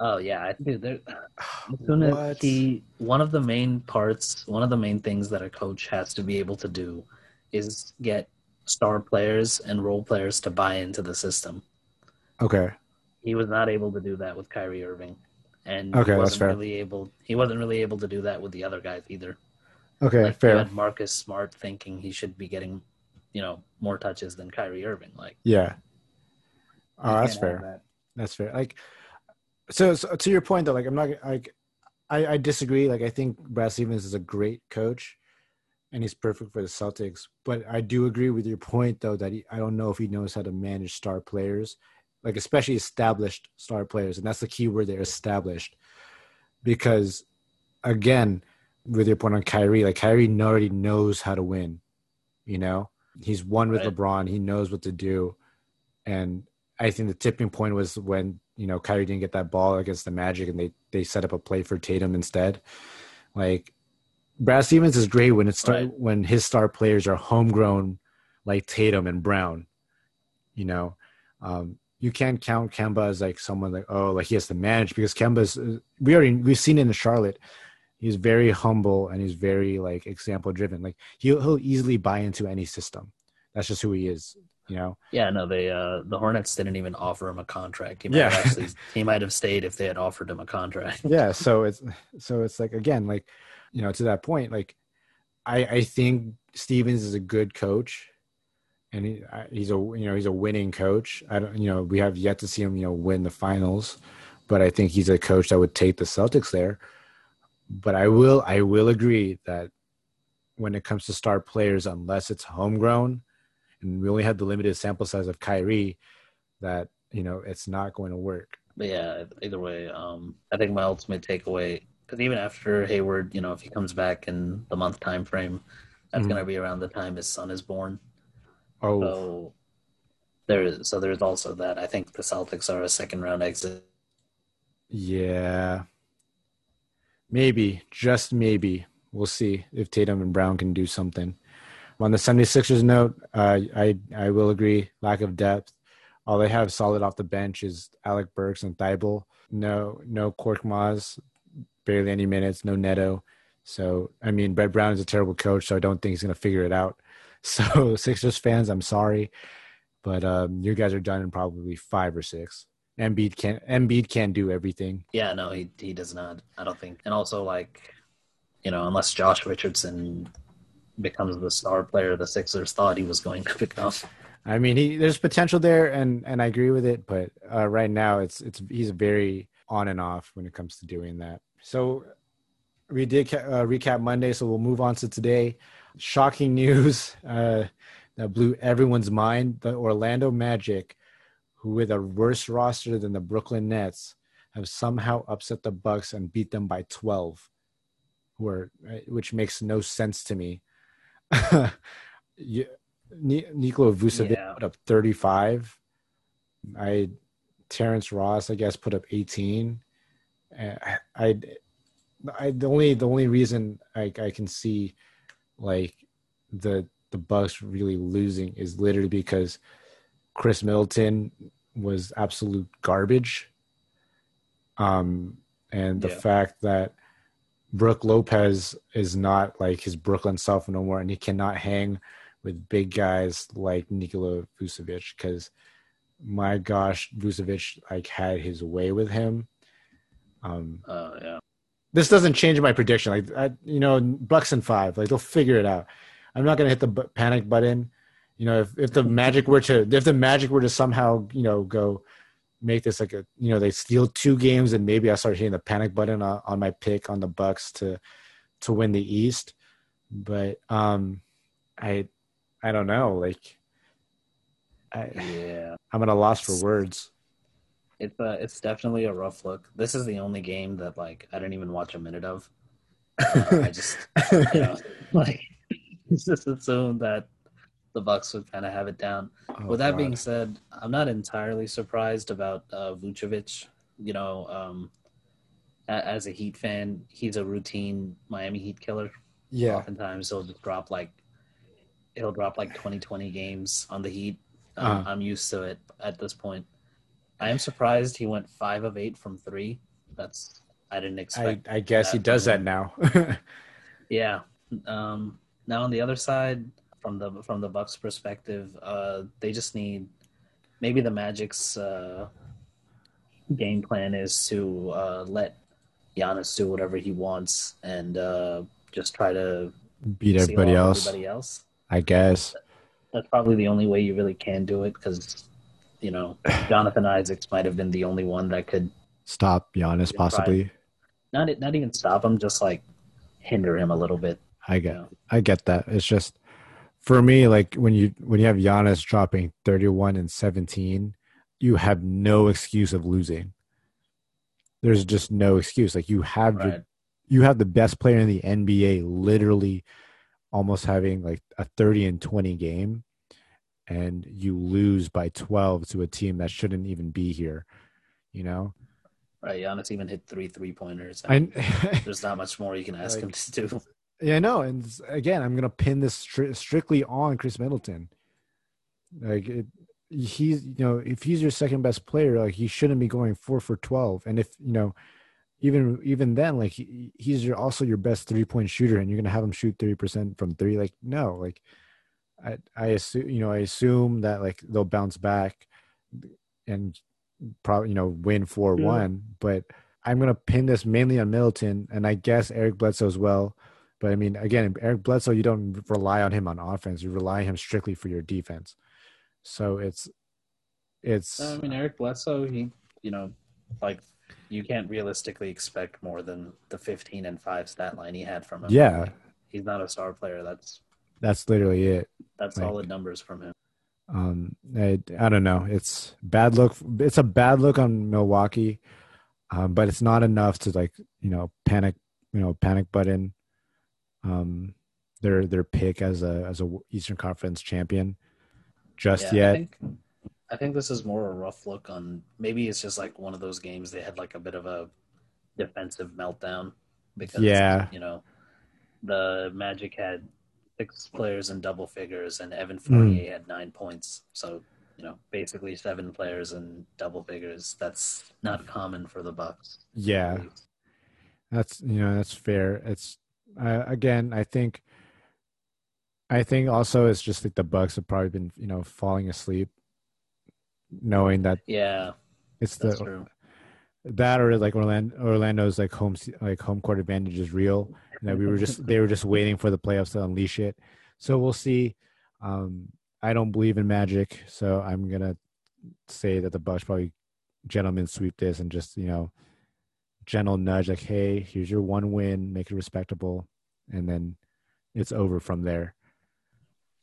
Oh yeah, dude. There, as soon as he, one of the main parts, one of the main things that a coach has to be able to do, is get star players and role players to buy into the system. Okay. He was not able to do that with Kyrie Irving, and okay, he wasn't really able. He wasn't really able to do that with the other guys either. Okay, like, fair. You had Marcus Smart thinking he should be getting, you know, more touches than Kyrie Irving. Like, yeah. Oh, that's fair. That. That's fair. Like, so, so, to your point though, like I'm not like I, I disagree. Like I think Brad Stevens is a great coach, and he's perfect for the Celtics. But I do agree with your point, though, that he, I don't know if he knows how to manage star players, like especially established star players, and that's the key word there, established. Because, again, with your point on Kyrie, like Kyrie already knows how to win. You know, he's won with right. LeBron. He knows what to do, and I think the tipping point was when you know Kyrie didn't get that ball against the Magic, and they they set up a play for Tatum instead. Like Brad Stevens is great when it's right. when his star players are homegrown, like Tatum and Brown. You know, um, you can't count Kemba as like someone like oh like he has to manage because Kemba's we already we've seen it in Charlotte. He's very humble and he's very like example driven. Like he'll he'll easily buy into any system. That's just who he is. You know. Yeah, no, they uh the Hornets didn't even offer him a contract. He might yeah. actually he might have stayed if they had offered him a contract. yeah, so it's so it's like again like you know, to that point, like I I think Stevens is a good coach, and he, he's a you know he's a winning coach. I don't you know we have yet to see him you know win the finals, but I think he's a coach that would take the Celtics there. But I will I will agree that when it comes to star players, unless it's homegrown, and we only have the limited sample size of Kyrie, that you know it's not going to work. But yeah, either way, um, I think my ultimate takeaway because even after Hayward, you know, if he comes back in the month time frame, that's mm going to be around the time his son is born. Oh, so there. So there's also that. I think the Celtics are a second round exit. Yeah, maybe, just maybe. We'll see if Tatum and Brown can do something. On the 76ers note, uh, I I will agree. Lack of depth. All they have solid off the bench is Alec Burks and Thybulle. No, no Korkmaz barely any minutes, no Neto. So I mean, Brett Brown is a terrible coach, so I don't think he's going to figure it out. So Sixers fans, I'm sorry, but um, you guys are done in probably five or six. Embiid can't Embiid can't do everything. Yeah, no, he he does not. I don't think. And also, like, you know, unless Josh Richardson becomes the star player the Sixers thought he was going to become. I mean, he there's potential there, and and I agree with it, but uh, right now it's it's he's very on and off when it comes to doing that. So we did uh, recap Monday, so we'll move on to today. Shocking news uh, that blew everyone's mind: the Orlando Magic, who with a worse roster than the Brooklyn Nets, have somehow upset the Bucks and beat them by twelve, who are, which makes no sense to me. Nikola Vucevic yeah. put up thirty-five. I Terrence Ross, I guess, put up eighteen. I, I, I the only the only reason I, I can see like the the Bucks really losing is literally because Khris Middleton was absolute garbage. Um, and the yeah. fact that Brook Lopez is not like his Brooklyn self no more, and he cannot hang with big guys like Nikola Vucevic because my gosh, Vucevic like had his way with him um, uh, yeah. This doesn't change my prediction. Like, I, you know, Bucks and five. Like, they'll figure it out. I'm not gonna hit the panic button. You know, if if the Magic were to if the Magic were to somehow you know go make this like a you know they steal two games and maybe I start hitting the panic button on, on my pick on the Bucks to to win the East. But um, I I don't know. Like, I, yeah, I'm at a loss for words it's uh, it's definitely a rough look. This is the only game that like I didn't even watch a minute of. Uh, I just you know, like it's just assumed that the Bucks would kind of have it down. Oh, With that God. being said, I'm not entirely surprised about uh, Vucevic. You know, um, as a Heat fan, he's a routine Miami Heat killer. Yeah. Oftentimes he'll just drop like he'll drop like 20 20 games on the Heat. Um, uh-huh. I'm used to it at this point. I am surprised he went five of eight from three. That's I didn't expect. I, I guess he does that now. yeah. Um, now on the other side, from the from the Bucks' perspective, uh, they just need maybe the Magic's uh, game plan is to uh, let Giannis do whatever he wants and uh, just try to beat everybody else. Everybody else. I guess that's probably the only way you really can do it because you know, Jonathan Isaacs might have been the only one that could stop Giannis possibly. Not not even stop him, just like hinder him a little bit. I get yeah. I get that. It's just for me, like when you when you have Giannis dropping 31 and 17, you have no excuse of losing. There's just no excuse. Like you have right. your, you have the best player in the NBA literally almost having like a 30 and 20 game and you lose by 12 to a team that shouldn't even be here, you know? Right. Giannis even hit three three pointers. there's not much more you can ask like, him to do. Yeah, I know. And again, I'm going to pin this stri- strictly on Khris Middleton. Like, it, he's, you know, if he's your second best player, like, he shouldn't be going four for 12. And if, you know, even even then, like he, he's your also your best three point shooter, and you're gonna have him shoot thirty percent from three. Like no, like I I assume you know I assume that like they'll bounce back and probably you know win four yeah. one, but I'm gonna pin this mainly on Middleton, and I guess Eric Bledsoe as well. But I mean, again, Eric Bledsoe, you don't rely on him on offense; you rely on him strictly for your defense. So it's it's. I mean, Eric Bledsoe, he you know, like you can't realistically expect more than the 15 and 5 stat line he had from him. Yeah. He's not a star player. That's that's literally it. That's like, solid numbers from him. Um I, I don't know. It's bad look it's a bad look on Milwaukee. Um but it's not enough to like, you know, panic, you know, panic button um their their pick as a as a Eastern Conference champion just yeah, yet. I think this is more a rough look on. Maybe it's just like one of those games they had like a bit of a defensive meltdown because yeah, you know, the Magic had six players in double figures and Evan Fournier mm. had nine points. So you know, basically seven players in double figures. That's not common for the Bucks. Yeah, that's you know that's fair. It's uh, again, I think. I think also it's just like the Bucks have probably been, you know, falling asleep knowing that yeah, it's the true. that or like Orlando, Orlando's like home like home court advantage is real, and that we were just they were just waiting for the playoffs to unleash it. So we'll see. Um, I don't believe in magic, so I'm gonna say that the Bucks probably gentlemen sweep this and just you know gentle nudge like hey here's your one win make it respectable and then it's over from there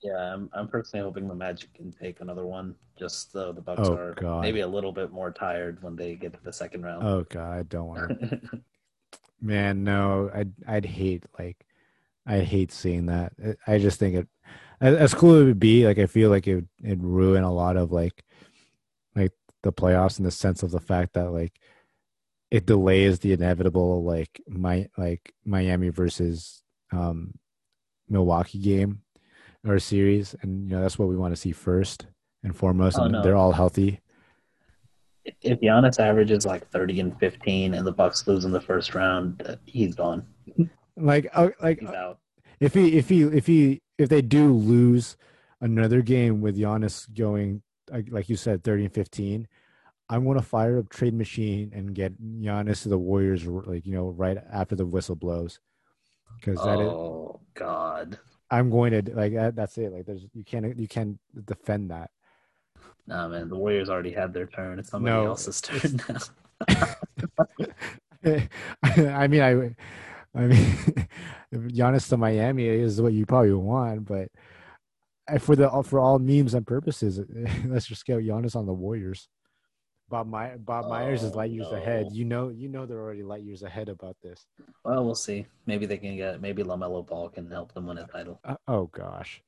yeah, I'm, I'm personally hoping the Magic can take another one. Just so the Bucks oh, are God. maybe a little bit more tired when they get to the second round. Oh God, I don't want to. Man, no, I'd I'd hate like I hate seeing that. I just think it as cool as it would be. Like I feel like it it ruin a lot of like like the playoffs in the sense of the fact that like it delays the inevitable like my like Miami versus um Milwaukee game or series, and you know that's what we want to see first and foremost. Oh, and no. they're all healthy. If Giannis averages like thirty and fifteen, and the Bucks lose in the first round, uh, he's gone. Like, uh, like uh, if he if he if he if they do lose another game with Giannis going like you said, thirty and fifteen. I'm going to fire up trade machine and get Giannis to the Warriors, like you know, right after the whistle blows. Because that oh is, God, I'm going to like that's it. Like there's you can't you can't defend that. Nah, man, the Warriors already had their turn. It's somebody no, else's turn now. I mean, I, I mean, Giannis to Miami is what you probably want, but for the for all memes and purposes, let's just get Giannis on the Warriors. Bob My- Bob Myers is light years oh, no. ahead. You know, you know they're already light years ahead about this. Well, we'll see. Maybe they can get. Maybe LaMelo Ball can help them win a title. Uh, oh gosh.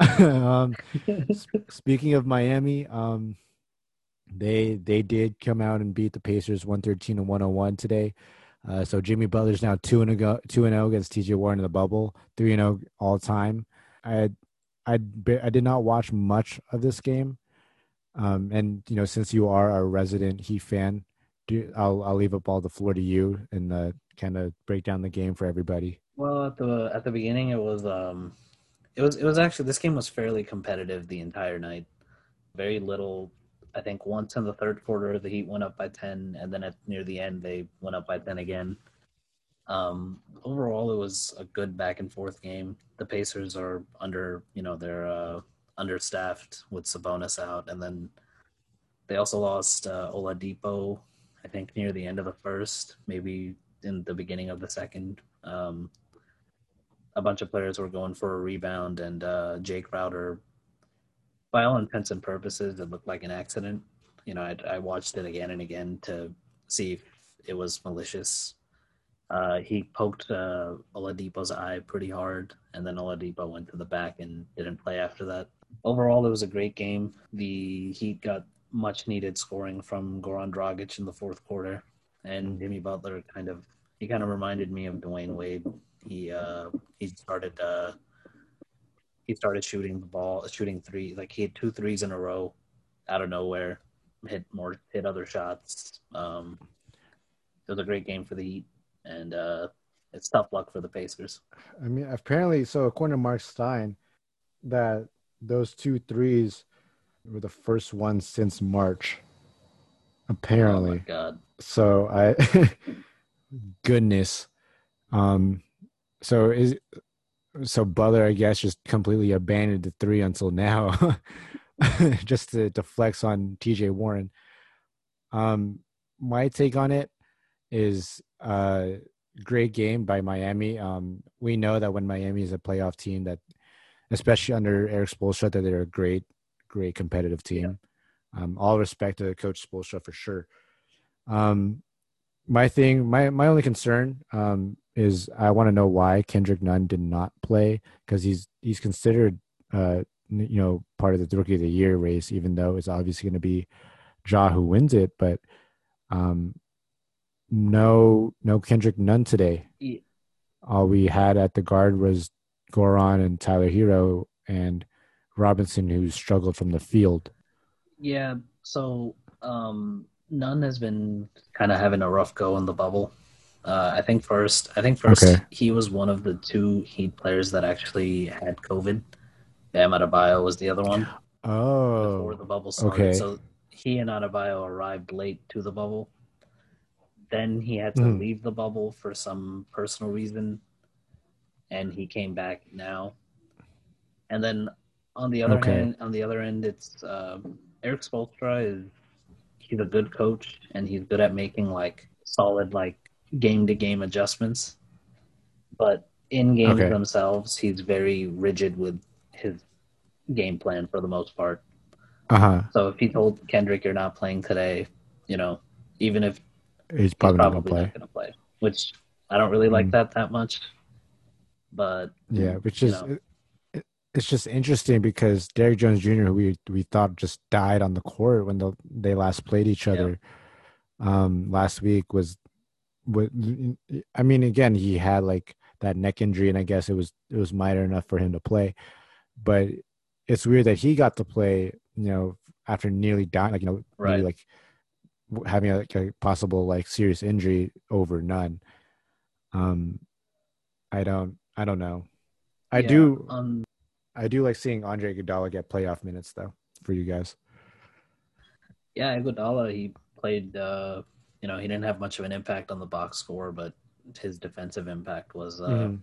um, speaking of Miami, um, they they did come out and beat the Pacers one thirteen and one hundred one today. Uh, so Jimmy Butler's now two and two and zero oh against T.J. Warren in the bubble, three and zero all time. I I I did not watch much of this game. Um, and you know, since you are a resident Heat fan, do, I'll I'll leave up all the floor to you and uh, kind of break down the game for everybody. Well, at the at the beginning, it was um, it was it was actually this game was fairly competitive the entire night. Very little. I think once in the third quarter, the Heat went up by ten, and then at near the end, they went up by ten again. Um, overall, it was a good back and forth game. The Pacers are under, you know, their uh, understaffed with Sabonis out, and then they also lost uh, Oladipo. I think near the end of the first, maybe in the beginning of the second. Um, a bunch of players were going for a rebound, and uh, Jae Crowder, by all intents and purposes, it looked like an accident. You know, I, I watched it again and again to see if it was malicious. Uh, he poked uh, Oladipo's eye pretty hard, and then Oladipo went to the back and didn't play after that. Overall, it was a great game. The Heat got much needed scoring from Goran Dragic in the fourth quarter, and Jimmy Butler kind of he kind of reminded me of Dwyane Wade. He uh, he started uh, he started shooting the ball, shooting three like he had two threes in a row out of nowhere, hit more hit other shots. Um, it was a great game for the Heat and uh, it's tough luck for the Pacers. I mean, apparently, so according to Marc Stein, that those two threes were the first ones since March. Apparently, oh my god! So I, goodness, um, so is so Butler, I guess, just completely abandoned the three until now, just to, to flex on T.J. Warren. Um, my take on it is uh, great game by Miami. Um, we know that when Miami is a playoff team, that especially under Erik Spoelstra, that they're a great, great competitive team. Yeah. Um, all respect to Coach Spoelstra for sure. Um, my thing, my my only concern um, is I want to know why Kendrick Nunn did not play because he's he's considered uh, you know part of the rookie of the year race, even though it's obviously going to be Ja who wins it. But um, no no Kendrick Nunn today. Yeah. All we had at the guard was Goran and Tyler Herro and Robinson, who struggled from the field. Yeah, so um, Nunn has been kind of having a rough go in the bubble. Uh, I think first, I think first okay. he was one of the two Heat players that actually had COVID. Bam Adebayo was the other one. Oh, before the bubble started. Okay. So he and Adebayo arrived late to the bubble. Then he had to mm. leave the bubble for some personal reason, and he came back now. And then on the other okay. hand, on the other end, it's um, Erik Spoelstra is he's a good coach and he's good at making like solid like game to game adjustments. But in games okay. themselves, he's very rigid with his game plan for the most part. Uh-huh. So if he told Kendrick you're not playing today, you know, even if he's probably, he's probably not going to play. Which I don't really like mm. that that much. But yeah, which is know. it's just interesting because Derrick Jones Jr., who we we thought just died on the court when the, they last played each other yeah. um, last week, was what I mean. Again, he had like that neck injury, and I guess it was it was minor enough for him to play. But it's weird that he got to play, you know, after nearly dying, like you know, right. like having a, like a possible like serious injury over Nunn. Um, I don't, I don't know. I yeah, do, um, I do like seeing Andre Iguodala get playoff minutes though for you guys. Yeah, Iguodala he played. uh You know, he didn't have much of an impact on the box score, but his defensive impact was uh mm-hmm.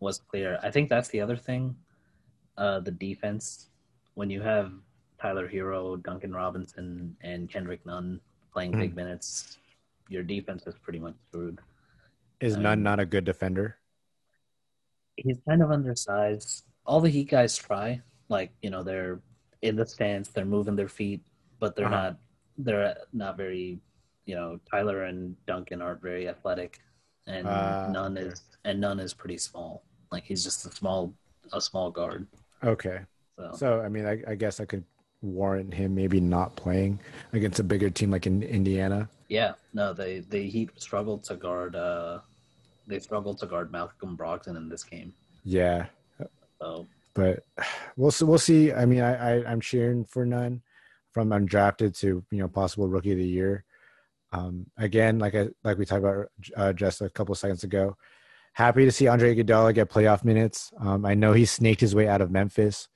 was clear. I think that's the other thing. Uh The defense when you have Tyler Herro, Duncan Robinson, and Kendrick Nunn playing mm. big minutes, your defense is pretty much screwed. Is um, Nunn not a good defender? He's kind of undersized. All the Heat guys try, like you know, they're in the stance, they're moving their feet, but they're uh-huh. not. They're not very. You know, Tyler and Duncan aren't very athletic, and uh, okay. is and Nunn is pretty small. Like he's just a small a small guard. Okay. So, so I mean, I, I guess I could warrant him maybe not playing against a bigger team like in Indiana. Yeah, no, they the Heat struggled to guard. uh They struggled to guard Malcolm Brogdon in this game. Yeah. So, but we'll we'll see. I mean, I, I am cheering for Nunn, from undrafted to you know possible rookie of the year. Um, again, like I like we talked about uh, just a couple seconds ago. Happy to see Andre Iguodala get playoff minutes. Um, I know he snaked his way out of Memphis,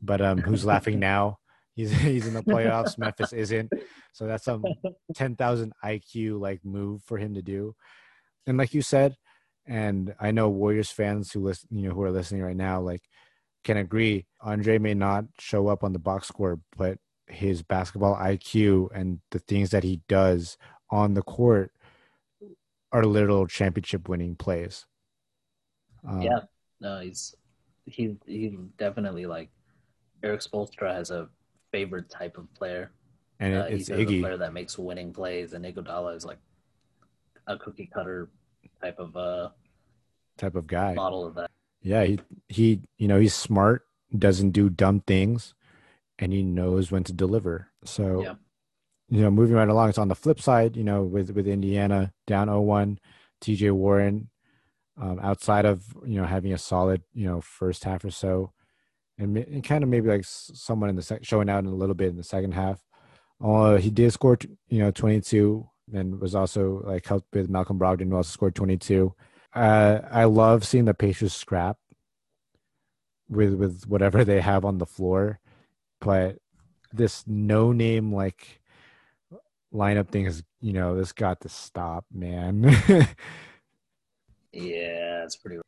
but um, who's laughing now? He's he's in the playoffs. Memphis isn't. So that's some ten thousand IQ like move for him to do. And like you said, and I know Warriors fans who listen, you know, who are listening right now, like can agree. Andre may not show up on the box score, but his basketball IQ and the things that he does on the court are little championship winning plays. Um, yeah, No, he's he he definitely like Erik Spoelstra has a favorite type of player. And Uh, it's he's a player that makes winning plays, and Iguodala is like a cookie cutter type of uh, type of guy. model of that. Yeah, he he you know, he's smart, doesn't do dumb things, and he knows when to deliver. So Yeah. you know, moving right along, it's on the flip side, you know, with with Indiana down 0-1, TJ Warren um, outside of, you know, having a solid, you know, first half or so and, and kind of maybe like someone in the sec- showing out in a little bit in the second half. Uh, he did score, t- you know, 22 and was also like helped with Malcolm Brogdon who also scored 22. Uh, I love seeing the Pacers scrap with with whatever they have on the floor, but this no name like lineup thing is you know this got to stop, man. Yeah, it's pretty.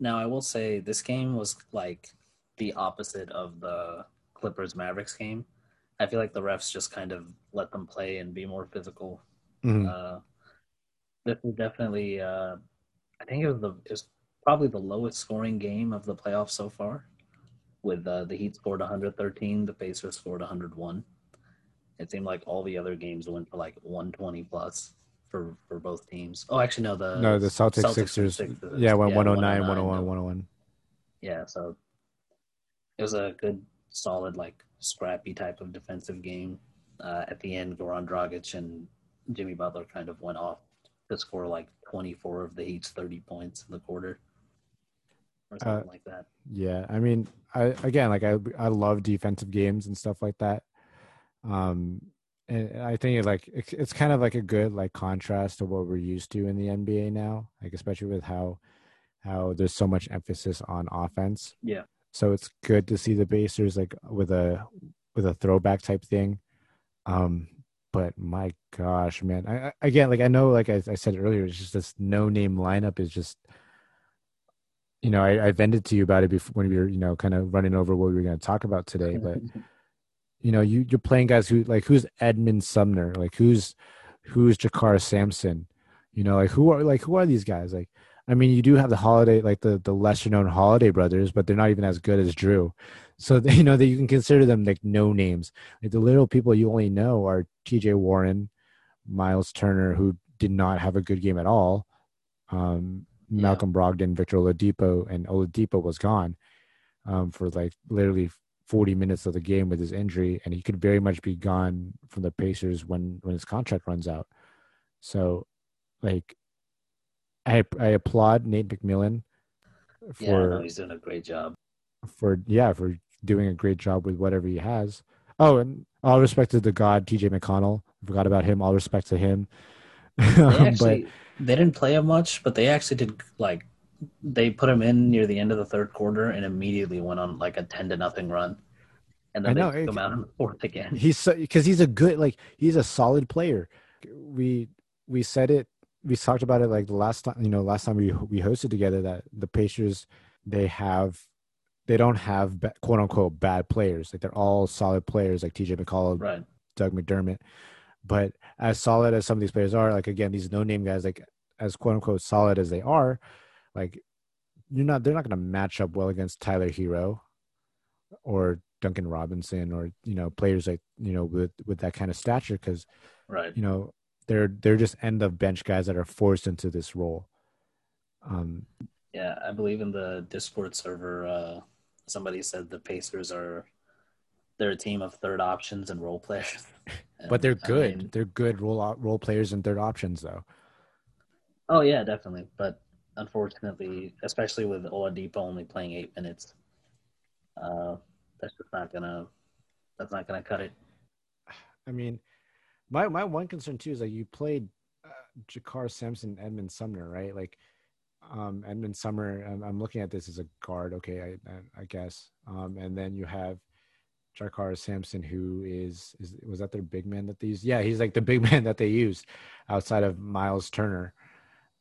Now I will say this game was like the opposite of the Clippers Mavericks game. I feel like the refs just kind of let them play and be more physical. Mhm. Uh, this was definitely, uh, I think it was the it was probably the lowest scoring game of the playoffs so far. With uh, the Heat scored 113, the Pacers scored 101. It seemed like all the other games went for like 120 plus for for both teams. Oh, actually, no, the no, the Celtics, and Sixers, Sixers, yeah, went 109, 109, 101, no. 101. Yeah, so it was a good, solid, like scrappy type of defensive game. Uh, at the end, Goran Dragic and Jimmy Butler kind of went off to score like 24 of the Heat's 30 points in the quarter, or something Uh, like that. Yeah, I mean, I again, like I, I love defensive games and stuff like that. Um, and I think it like it's, it's kind of like a good like contrast to what we're used to in the NBA now, like especially with how how there's so much emphasis on offense. Yeah. So it's good to see the Pacers like with a with a throwback type thing. Um, but my gosh, man, I, I again, like I know, like I, I said earlier, it's just this no name lineup is just you know, I, I vented to you about it before when we were, you know, kind of running over what we were going to talk about today. But you know, you you're playing guys who like who's Edmond Sumner, like who's who's JaKarr Sampson, you know, like who are like who are these guys? Like, I mean, you do have the holiday, like the the lesser known Holiday brothers, but they're not even as good as Drew. So you know that you can consider them like no names. Like the little people you only know are T.J. Warren, Miles Turner, who did not have a good game at all. Um, Yeah. Malcolm Brogdon, Victor Oladipo, and Oladipo was gone um, for like literally 40 minutes of the game with his injury, and he could very much be gone from the Pacers when when his contract runs out. So, like, I I applaud Nate McMillan for yeah, no, he's doing a great job. for yeah for doing a great job with whatever he has. Oh, and all respect to the god TJ McConnell. I Forgot about him. All respect to him. They but they didn't play him much, but they actually did like they put him in near the end of the third quarter and immediately went on like a 10 to nothing run. And then I know, they took him out in the fourth again. he's because he's a good like he's a solid player. We we said it. We talked about it like the last time you know last time we we hosted together that the Pacers they have they don't have quote unquote bad players like they're all solid players like TJ McCall, Right. Doug McDermott. But as solid as some of these players are, like again, these no name guys, like as quote unquote solid as they are, like you're not they're not gonna match up well against Tyler Herro or Duncan Robinson or you know, players like, you know, with with that kind of stature because, Right. you know, they're they're just end of bench guys that are forced into this role. Um Yeah, I believe in the Discord server, uh, somebody said the Pacers are they're a team of third options and role players. but they're And, I good. mean, they're good role role players and third options though. oh yeah, definitely. But unfortunately, especially with Oladipo only playing eight minutes, uh, that's just not gonna that's not gonna cut it. I mean, my my one concern too is like you played uh, JaKarr Sampson, Edmond Sumner, right? Like, um, Edmond Sumner. I'm, I'm looking at this as a guard. Okay, I I, I guess. Um, and then you have JaKarr Sampson, who is is was that their big man that they used? Yeah, he's like the big man that they used outside of Miles Turner,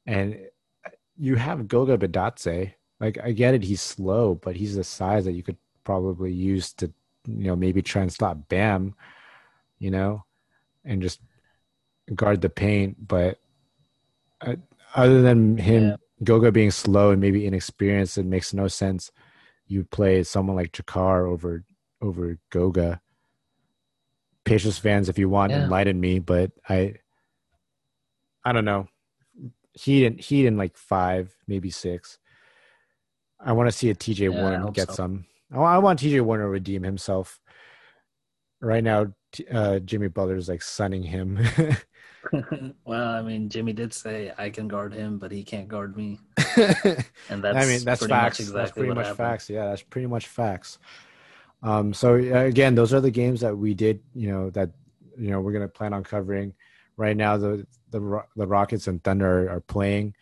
and uh, you have Goga Bitadze. Like, I get it, he's slow, but he's the size that you could probably use to, you know, maybe try and stop Bam you know, and just guard the paint. But uh, other than him Yeah. Goga being slow and maybe inexperienced, it makes no sense. You play someone like JaKarr over over Goga. Pacers fans, if you want, yeah. enlighten me, but I I don't know. He didn't he didn't like five, maybe six. I want to see a TJ yeah, Warren get so. some. I want TJ Warren to redeem himself. Right now, uh, Jimmy Butler's like sunning him. well, I mean, Jimmy did say I can guard him, but he can't guard me. and that's I mean, that's facts. Exactly that's pretty much happened. facts. Yeah, that's pretty much facts. Um, so again, those are the games that we did. You know that you know we're gonna plan on covering. Right now, the the the Rockets and Thunder are, are playing,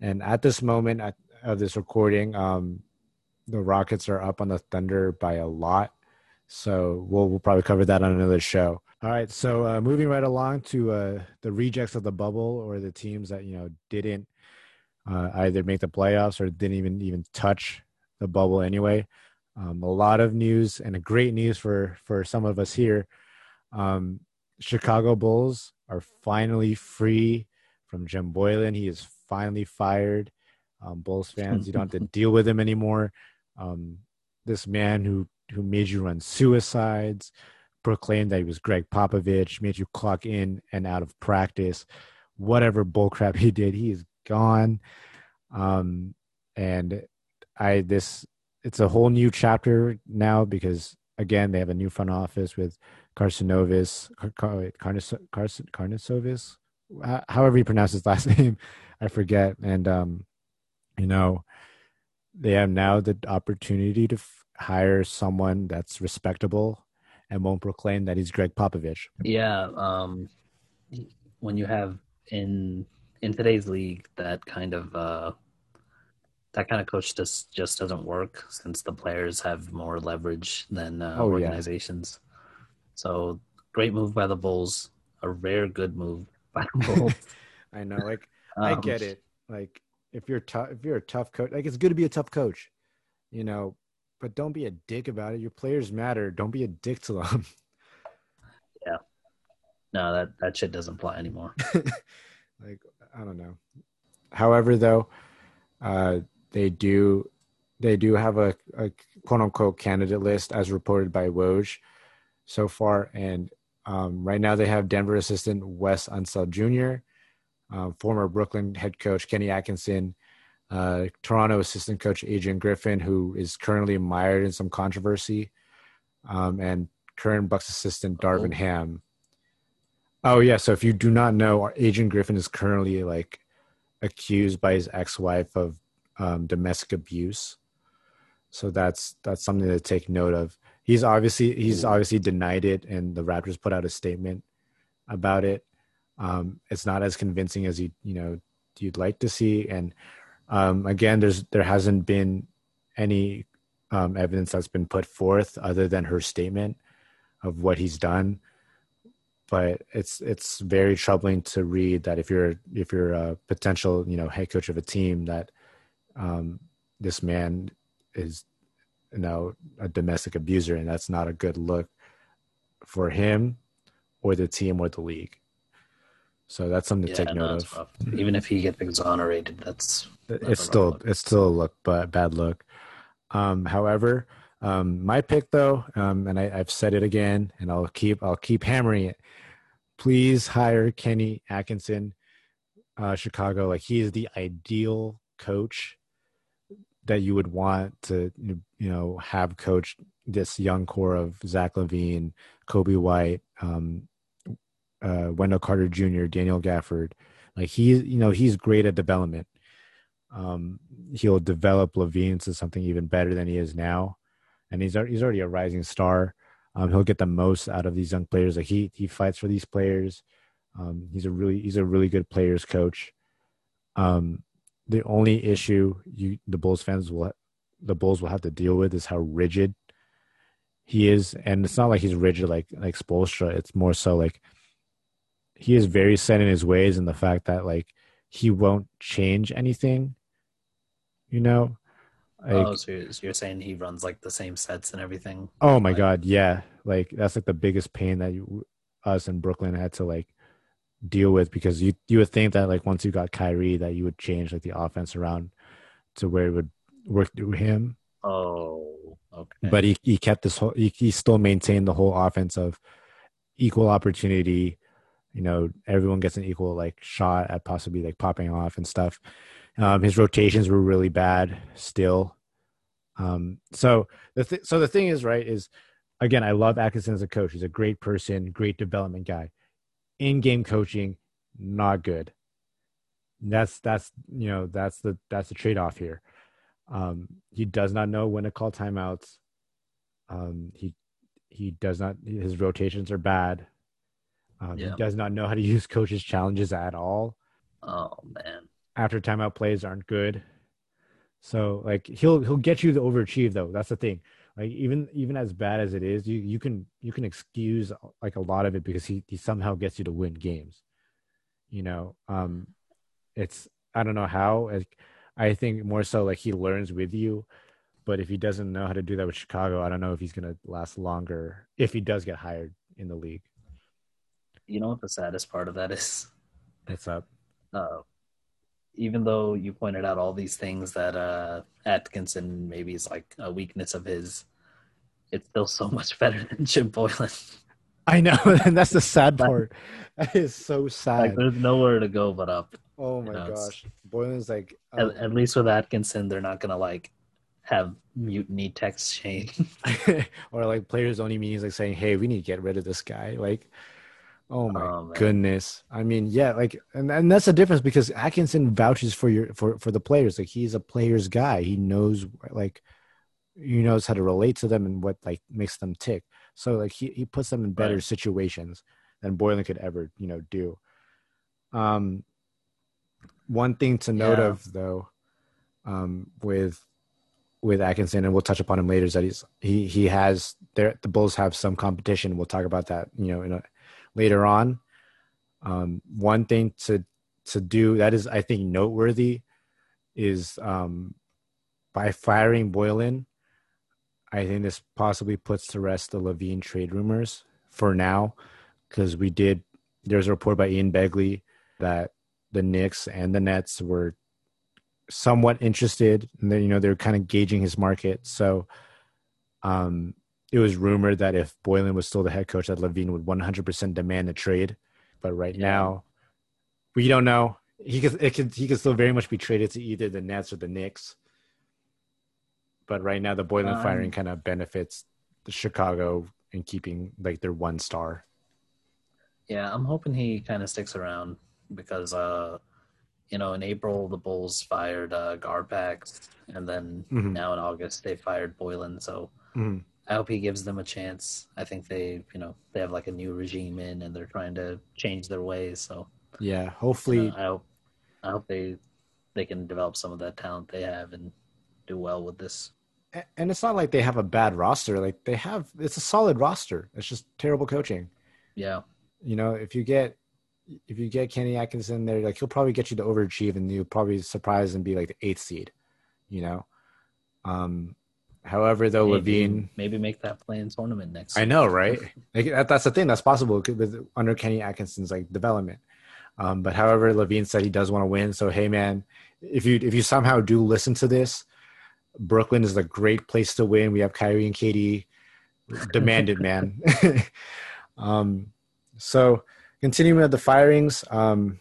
and at this moment at, of this recording, um, the Rockets are up on the Thunder by a lot. So we'll we'll probably cover that on another show. All right, so uh, moving right along to uh, the rejects of the bubble or the teams that you know didn't uh, either make the playoffs or didn't even even touch the bubble anyway. Um, a lot of news and a great news for for some of us here. Um, Chicago Bulls are finally free from Jim Boylen. He is finally fired. Um, Bulls fans, you don't have to deal with him anymore. Um, this man who who made you run suicides, proclaimed that he was Gregg Popovich, made you clock in and out of practice, whatever bullcrap he did, he is gone. Um, and I this it's a whole new chapter now because again they have a new front office with Carcinovis, Car- Carnisovis, however you pronounce his last name, I forget. And um, you know, they have now the opportunity to hire someone that's respectable and won't proclaim that he's Gregg Popovich. Yeah, um, when you have in in today's league that kind of uh, that kind of coach just just doesn't work since the players have more leverage than uh, oh, organizations. Yeah. So great move by the Bulls, a rare good move by the Bulls. I know, like um, I get it. Like if you're tough, if you're a tough coach, like it's good to be a tough coach, you know, but don't be a dick about it. Your players matter. Don't be a dick to them. Yeah. No, that that shit doesn't apply anymore. like I don't know. However, though, uh, they do they do have a, a quote unquote candidate list as reported by Woj so far, and um, right now they have Denver assistant Wes Unseld Jr., um, former Brooklyn head coach Kenny Atkinson, uh, Toronto assistant coach Adrian Griffin, who is currently mired in some controversy, um, and current Bucks assistant Darvin oh. Ham. Oh yeah, so if you do not know, Adrian Griffin is currently like accused by his ex-wife of um, domestic abuse. So that's that's something to take note of. He's obviously he's obviously denied it, and the Raptors put out a statement about it. Um, it's not as convincing as you you know you'd like to see, and um, again, there's there hasn't been any um, evidence that's been put forth other than her statement of what he's done. But it's it's very troubling to read that if you're if you're a potential you know head coach of a team that um, this man is you know a domestic abuser and that's not a good look for him or the team or the league. So that's something to yeah, take no, note of. Even if he gets exonerated, that's it's still look. it's still a look, but bad look. Um, however, um, my pick though, um, and I, I've said it again, and I'll keep I'll keep hammering it. Please hire Kenny Atkinson, uh, Chicago. Like he is the ideal coach that you would want to you know have coach this young core of Zach LaVine, Coby White, um, uh, Wendell Carter Jr., Daniel Gafford. Like he's, you know, he's great at development. Um, he'll develop LaVine into something even better than he is now, and he's he's already a rising star. Um, he'll get the most out of these young players. Like he he fights for these players. Um, he's a really he's a really good players coach. Um, the only issue you the Bulls fans will the Bulls will have to deal with is how rigid he is, and it's not like he's rigid like like Spoelstra. It's more so like he is very set in his ways and the fact that like he won't change anything you know oh, like, oh so you're, so you're, saying he runs like the same sets and everything oh my like, god yeah like that's like the biggest pain that you, us in brooklyn had to like deal with because you you would think that like once you got Kyrie that you would change like the offense around to where it would work through him. Oh, okay. But he, he kept this whole he, he still maintained the whole offense of equal opportunity. You know, everyone gets an equal like shot at possibly like popping off and stuff. Um, his rotations were really bad still. Um, so the th- so the thing is right is again I love Atkinson as a coach. He's a great person, great development guy. In game coaching, not good. That's that's you know that's the that's the trade off here. Um, he does not know when to call timeouts. Um, he he does not his rotations are bad. Um, yeah. He does not know how to use coaches' challenges at all. Oh man! After timeout plays aren't good. So like he'll he'll get you to overachieve though. That's the thing. Like even even as bad as it is, you you can you can excuse like a lot of it because he he somehow gets you to win games. You know, um, it's I don't know how. Like, I think more so like he learns with you, but if he doesn't know how to do that with Chicago, I don't know if he's gonna last longer if he does get hired in the league. You know what the saddest part of that is? What's up? Uh, even though you pointed out all these things that uh, Atkinson maybe is like a weakness of his, it's still so much better than Jim Boylen. I know, and that's the sad part. that is so sad. Like, there's nowhere to go but up. Oh my you know, gosh, Boylen's like. Um, at, at, least with Atkinson, they're not gonna like have mutiny text chain, or like players only meetings like saying, "Hey, we need to get rid of this guy." Like, oh my oh, goodness. I mean, yeah, like, and and that's the difference because Atkinson vouches for your for for the players. Like, he's a player's guy. He knows like he knows how to relate to them and what like makes them tick. So like he, he puts them in better right. situations than Boylen could ever, you know, do. Um one thing to note yeah. of though, um, with with Atkinson, and we'll touch upon him later, is that he's he he has there the Bulls have some competition. We'll talk about that, you know, in a, later on. Um, one thing to to do that is I think noteworthy is um, by firing Boylen, I think this possibly puts to rest the LaVine trade rumors for now, because we did. There's a report by Ian Begley that the Knicks and the Nets were somewhat interested, and they, you know they're kind of gauging his market. So, um, it was rumored that if Boylen was still the head coach, that LaVine would 100% demand a trade. But right yeah. now, we don't know. He could, it could, he could still very much be traded to either the Nets or the Knicks. But right now, the Boylen um, firing kind of benefits the Chicago in keeping like their one star. Yeah, I'm hoping he kind of sticks around because, uh, you know, in April the Bulls fired uh, Garpax, and then mm-hmm. now in August they fired Boylen. So mm-hmm. I hope he gives them a chance. I think they, you know, they have like a new regime in, and they're trying to change their ways. So yeah, hopefully, uh, I hope I hope they they can develop some of that talent they have and do well with this and it's not like they have a bad roster. Like they have, it's a solid roster. It's just terrible coaching. Yeah. You know, if you get if you get Kenny Atkinson there, like he'll probably get you to overachieve, and you'll probably surprise and be like the eighth seed. You know. Um, however, though maybe, LaVine maybe make that play-in tournament next. I know, right? like, that, that's the thing. That's possible with under Kenny Atkinson's like development. Um, but however, LaVine said he does want to win. So hey, man, if you if you somehow do listen to this, Brooklyn is a great place to win. We have Kyrie and KD. Demand it, man. um, so continuing with the firings, um,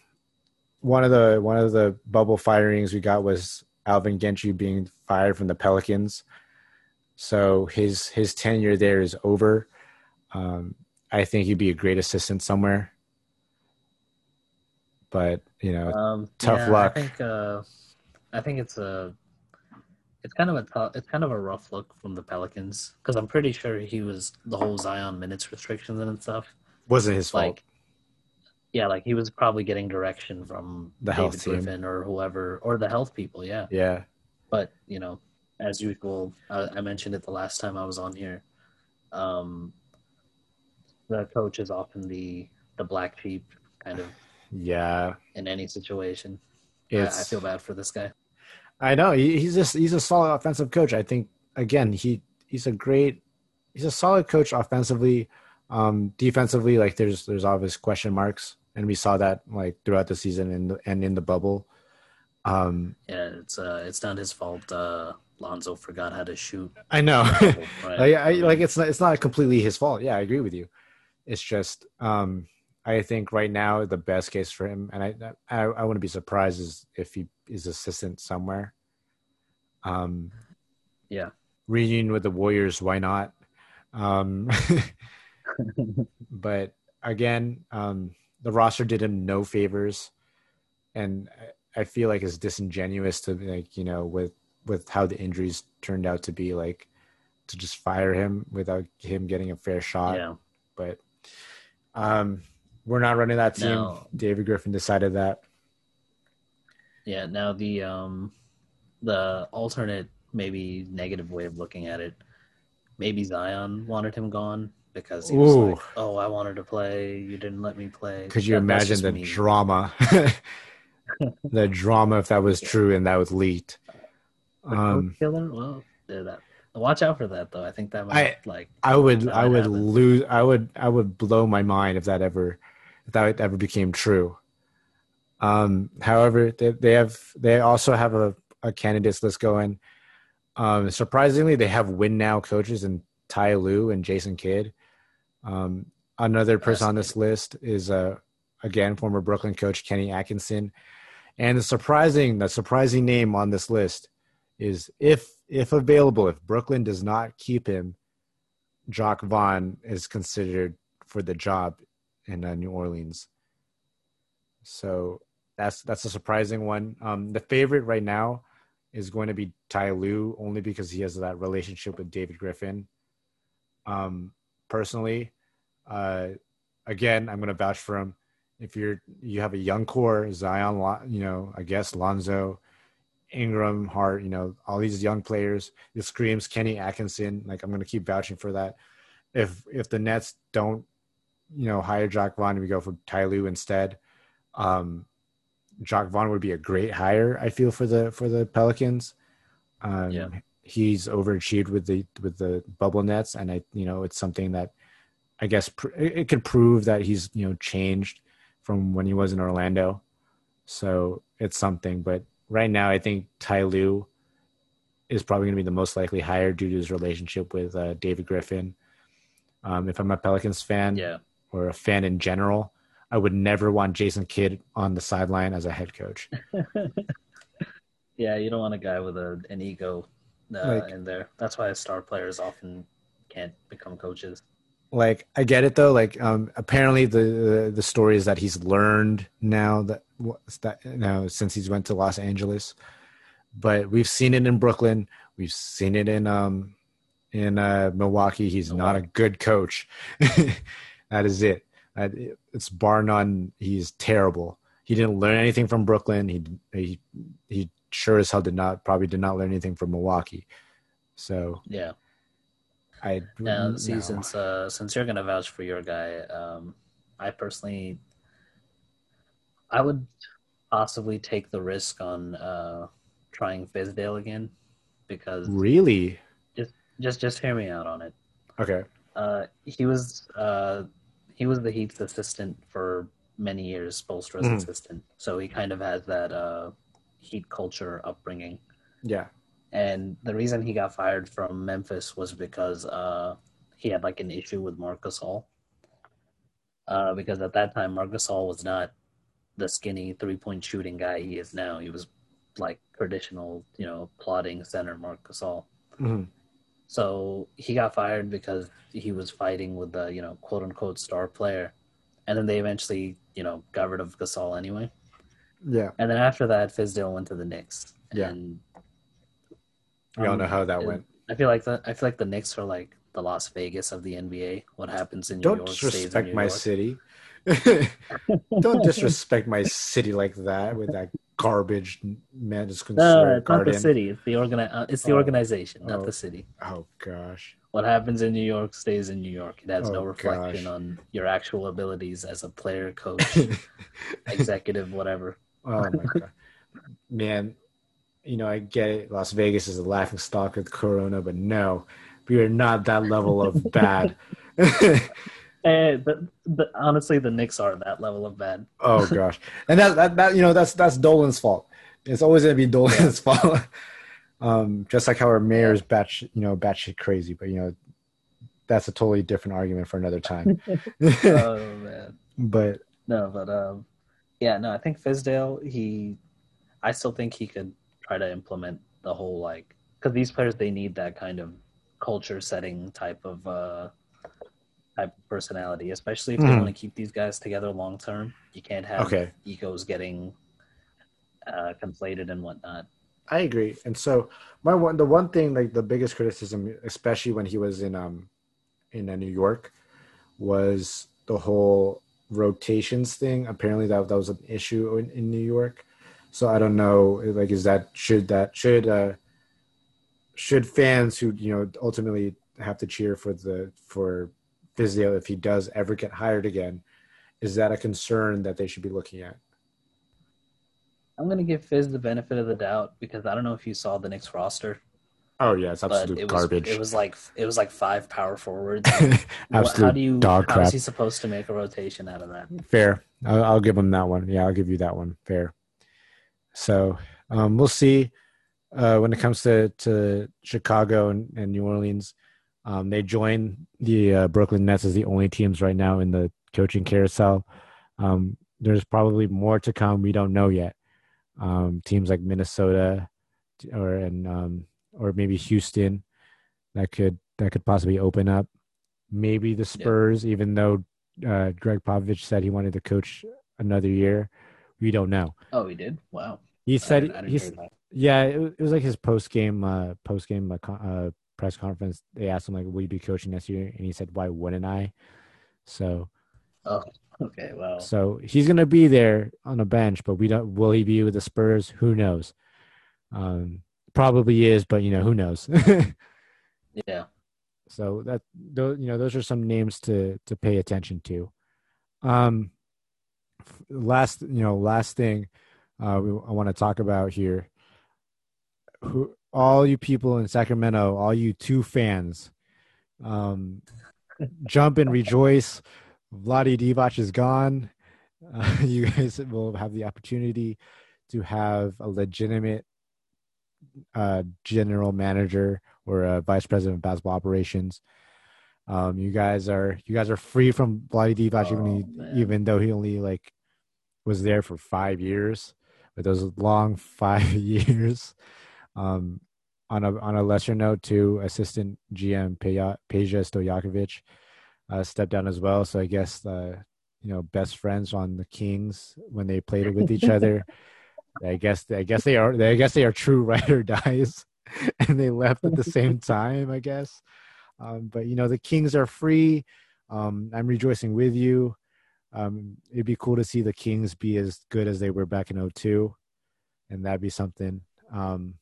one of the one of the bubble firings we got was Alvin Gentry being fired from the Pelicans. So his his tenure there is over. Um, I think he'd be a great assistant somewhere. But you know, um, tough yeah, luck. I think uh, I think it's a it's kind of a tough, it's kind of a rough look from the Pelicans because I'm pretty sure he was the whole Zion minutes restrictions and stuff wasn't his like, fault. Yeah, like he was probably getting direction from the David health Griffin team. or whoever or the health people. Yeah, yeah. But you know, as usual, I, I mentioned it the last time I was on here. Um, the coach is often the the black sheep kind of. Yeah. In any situation, I, I feel bad for this guy. I know he's just he's a solid offensive coach. I think again he he's a great he's a solid coach offensively. Um, defensively, like there's there's obvious question marks and we saw that like throughout the season and and in the bubble. Um, yeah, it's uh, it's not his fault. Uh, Lonzo forgot how to shoot. I know. right? like, I, like it's not it's not completely his fault. Yeah, I agree with you. It's just um, I think right now the best case for him, and I I, I wouldn't be surprised is if he is assistant somewhere. Um, yeah, reunion with the Warriors. Why not? Um, but again, um, the roster did him no favors, and I feel like it's disingenuous to like you know with with how the injuries turned out to be like to just fire him without him getting a fair shot. Yeah. But um, we're not running that team. No. David Griffin decided that. Yeah. Now the um the alternate maybe negative way of looking at it, maybe Zion wanted him gone because he was Ooh. like, "Oh, I wanted to play. You didn't let me play." Could you that, imagine the me. drama? the drama if that was true and that was leaked. Um, killer. Well, that. Watch out for that though. I think that might I, like. I would. I would happen. lose. I would. I would blow my mind if that ever, if that ever became true. Um, however, they, they have. They also have a, a candidates list going. Um, surprisingly, they have win now coaches and Ty Lue and Jason Kidd. Um, another person on this list is uh, again former Brooklyn coach Kenny Atkinson, and the surprising the surprising name on this list is if if available, if Brooklyn does not keep him, Jacque Vaughn is considered for the job in uh, New Orleans. So that's that's a surprising one. Um, the favorite right now is going to be Ty Lue, only because he has that relationship with David Griffin. Um, personally, uh, again, I'm going to vouch for him. If you're you have a young core, Zion, you know, I guess Lonzo, Ingram, Hart, you know, all these young players. It screams Kenny Atkinson. Like I'm going to keep vouching for that. If if the Nets don't, you know, hire Jacque Vaughn, we go for Ty Lue instead. Um, Jacque Vaughn would be a great hire. I feel for the for the Pelicans. Um, yeah. He's overachieved with the with the bubble nets, and I you know it's something that I guess pr- it could prove that he's you know changed from when he was in Orlando. So it's something, but right now, I think Ty Lue is probably going to be the most likely hire due to his relationship with uh, David Griffin. Um, if I'm a Pelicans fan yeah. or a fan in general, I would never want Jason Kidd on the sideline as a head coach. yeah, you don't want a guy with a, an ego uh, like, in there. That's why star players often can't become coaches like I get it though. Like um, apparently the, the, the story is that he's learned now that that now since he's went to Los Angeles, but we've seen it in Brooklyn. We've seen it in um in uh, Milwaukee. He's oh, not a good coach. that is it. It's bar none. He's terrible. He didn't learn anything from Brooklyn. He he he sure as hell did not probably did not learn anything from Milwaukee. So yeah. I now see since uh, since you're gonna vouch for your guy, um, I personally, I would possibly take the risk on uh, trying Fizdale again because really, just just just hear me out on it. Okay. Uh, he was uh, he was the Heat's assistant for many years, Spoelstra's mm. assistant, so he kind of has that uh, Heat culture upbringing. Yeah and the reason he got fired from Memphis was because uh, he had like an issue with Marcus Gasol. Uh, because at that time, Marcus Gasol was not the skinny three point shooting guy he is now. He was like traditional, you know, plotting center Marcus Gasol. Mm-hmm. So he got fired because he was fighting with the, you know, quote unquote star player. And then they eventually, you know, got rid of Gasol anyway. Yeah. And then after that, Fizdale went to the Knicks. Yeah. And we um, all know how that went. I feel like the I feel like the Knicks are like the Las Vegas of the NBA. What happens in New York? Don't York disrespect New my York. city. Don't disrespect my city like that with that garbage Madison no, it's not the city. It's the organi- uh, It's the oh, organization, not oh, the city. Oh gosh. What happens in New York stays in New York. It has oh, no reflection gosh. on your actual abilities as a player, coach, executive, whatever. Oh my god, man! You know, I get it. Las Vegas is a laughing stock of Corona, but no, we are not that level of bad. Hey, the, the, honestly, the Knicks are that level of bad. Oh gosh, and that, that that you know that's that's Dolan's fault. It's always gonna be Dolan's fault. um, just like how our mayor's batch, you know, batshit crazy, but you know, that's a totally different argument for another time. oh man, but no, but um, yeah, no, I think Fizdale, he, I still think he could try to implement the whole like, because these players they need that kind of culture setting type of uh type of personality, especially if they mm. want to keep these guys together long term. You can't have okay. egos getting uh, conflated and whatnot. I agree, and so my one the one thing like the biggest criticism, especially when he was in um in uh, New York, was the whole rotations thing. Apparently that that was an issue in, in New York. So I don't know, like, is that should that should uh should fans who you know ultimately have to cheer for the for Fizdale if he does ever get hired again, is that a concern that they should be looking at? I'm going to give Fizz the benefit of the doubt because I don't know if you saw the Knicks roster. Oh yeah, it's absolute it garbage. Was, it was like it was like five power forwards. absolute how do you? Dog crap. is he supposed to make a rotation out of that? Fair. I'll, I'll, give him that one. Yeah, I'll give you that one. Fair. So um, we'll see uh, when it comes to to Chicago and, and New Orleans. Um, they join the uh, Brooklyn Nets as the only teams right now in the coaching carousel. Um, there's probably more to come. We don't know yet. Um, teams like Minnesota or and um, or maybe Houston that could that could possibly open up. Maybe the Spurs, yeah. even though uh, Gregg Popovich said he wanted to coach another year, we don't know. Oh, he did. Wow. He said he's yeah. It, it, was like his post game uh, post game uh, uh press conference, they asked him like, "Will you be coaching next year?" And he said, "Why wouldn't I?" So, oh, okay, well, so he's gonna be there on a bench, but we don't. Will he be with the Spurs? Who knows? Um, probably is, but you know, who knows? yeah. So that those you know those are some names to to pay attention to. Um, last you know last thing uh, we, I want to talk about here. Who all you people in Sacramento, all you two fans, um, jump and rejoice. Vlade Divac is gone. Uh, you guys will have the opportunity to have a legitimate uh, general manager or a vice president of basketball operations. Um, you guys are you guys are free from Vlade Divac, oh, even, even though he only like was there for five years, but those long five years. Um, on a on a lesser note, too, assistant GM Peja, Peja Stojakovic uh, stepped down as well. So I guess uh, you know best friends on the Kings when they played with each other. I guess I guess they are I guess they are true ride or dies, and they left at the same time. I guess, um, but you know the Kings are free. Um, I'm rejoicing with you. Um, it'd be cool to see the Kings be as good as they were back in 02 and that'd be something. Um,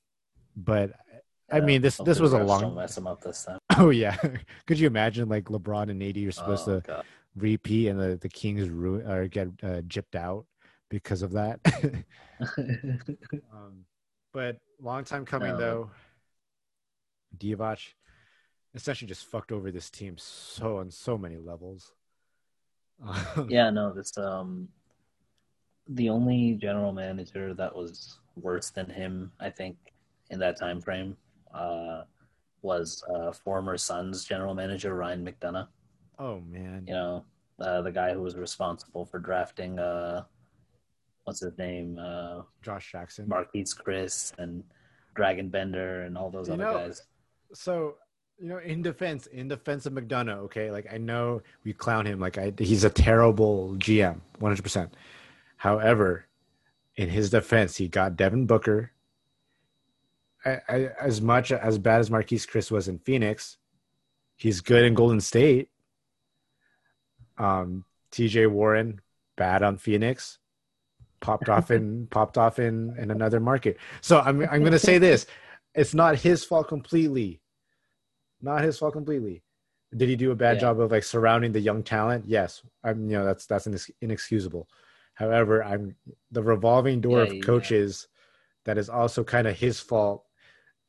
but I mean, this this was a long. Mess them up this time. Oh yeah, could you imagine like LeBron and AD are supposed oh, to God. repeat and the the Kings ruin or get uh, gypped out because of that? um, but long time coming no. though. Divac essentially just fucked over this team so on so many levels. yeah, no, this um, the only general manager that was worse than him, I think, in that time frame uh, was uh, former Suns general manager Ryan McDonough. Oh man, you know uh, the guy who was responsible for drafting uh, what's his name, uh, Josh Jackson, Marquese Chriss, and Dragan Bender, and all those you other know, guys. So you know, in defense, in defense of McDonough, okay, like I know we clown him, like I, he's a terrible GM, one hundred percent. However, in his defense, he got Devin Booker, I, I, as much as bad as Marquese Chriss was in Phoenix, he's good in Golden State. Um, T.J. Warren bad on Phoenix, popped off in popped off in in another market. So I'm I'm going to say this: it's not his fault completely. Not his fault completely. Did he do a bad yeah. job of like surrounding the young talent? Yes, I'm. You know that's that's inexcusable. However, I'm the revolving door yeah, of coaches. That is also kind of his fault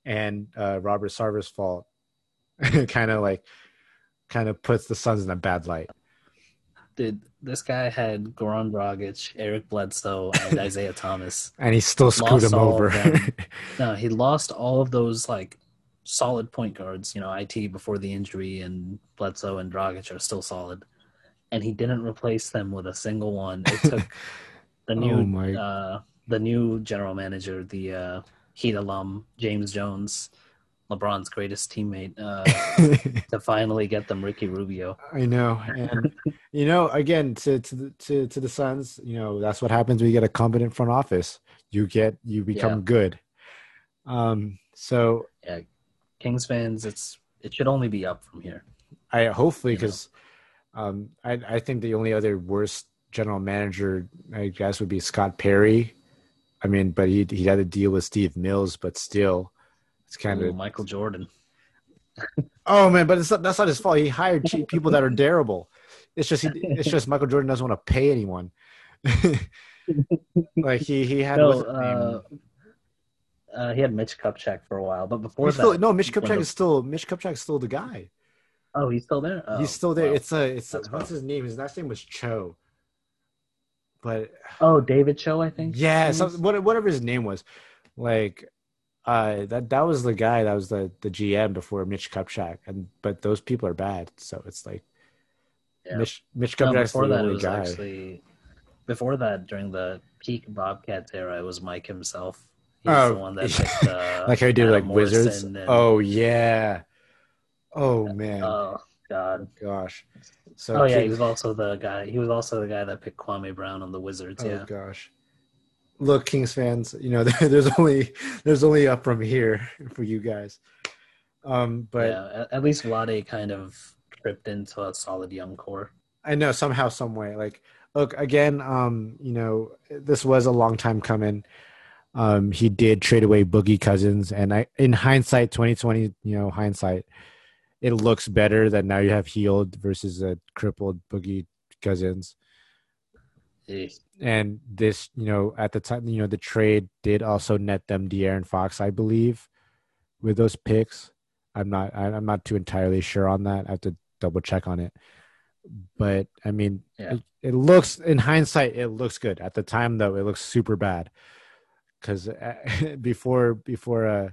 and uh, Robert Sarver's fault kind of like kind of puts the Suns in a bad light. Dude, this guy had Goran Dragic, Eric Bledsoe, and Isaiah Thomas, and he still screwed him over. no, he lost all of those like solid point guards. You know, it before the injury, and Bledsoe and Dragic are still solid, and he didn't replace them with a single one. It took the new oh uh, the new general manager, the uh, Heat alum James Jones, LeBron's greatest teammate, uh, to finally get them Ricky Rubio. I know, and you know, again, to to the, to to the Suns, you know, that's what happens when you get a competent front office. You get you become yeah. good. Um. So yeah, Kings fans, it's it should only be up from here. I hopefully because, um, I I think the only other worst general manager I guess would be Scott Perry. I mean, but he he had a deal with Steve Mills, but still it's kind Ooh, of Michael Jordan. oh man, but it's not, that's not his fault. He hired cheap people that are terrible. It's just he, it's just Michael Jordan doesn't want to pay anyone. like he he had no, uh, uh, he had Mitch Kupchak for a while, but before he's that, still, no, Mitch Kupchak is still Mitch Kupchak is still the guy. Oh, he's still there. Oh, he's still there. Wow. It's a it's a, what's his name? His last name was Cho. But oh, David Cho, I think. Yeah, some, whatever his name was, like uh, that that was the guy that was the the GM before Mitch Kupchak, and but those people are bad. So it's like yeah. Mitch Mitch Kupchak's no, the only guy. Actually, before that, during the peak Bobcats era, it was Mike himself. He's oh, the one that picked, uh, like how you do like Morrison Wizards. And, oh yeah. Oh man. Oh god. Gosh. So oh yeah, he was also the guy. He was also the guy that picked Kwame Brown on the Wizards. Oh yeah. gosh look, Kings fans, you know, there's only there's only up from here for you guys. Um, but yeah, at least Vlade kind of tripped into a solid young core. I know somehow, some way. Like, look again. Um, you know, this was a long time coming. Um, he did trade away Boogie Cousins, and I, in hindsight, 2020, you know, hindsight, it looks better that now you have healed versus a crippled Boogie Cousins. And this, you know, at the time, you know, the trade did also net them De'Aaron Fox, I believe, with those picks. I'm not, I'm not too entirely sure on that. I have to double check on it. But I mean, yeah. it, it looks in hindsight, it looks good. At the time, though, it looks super bad because uh, before before uh,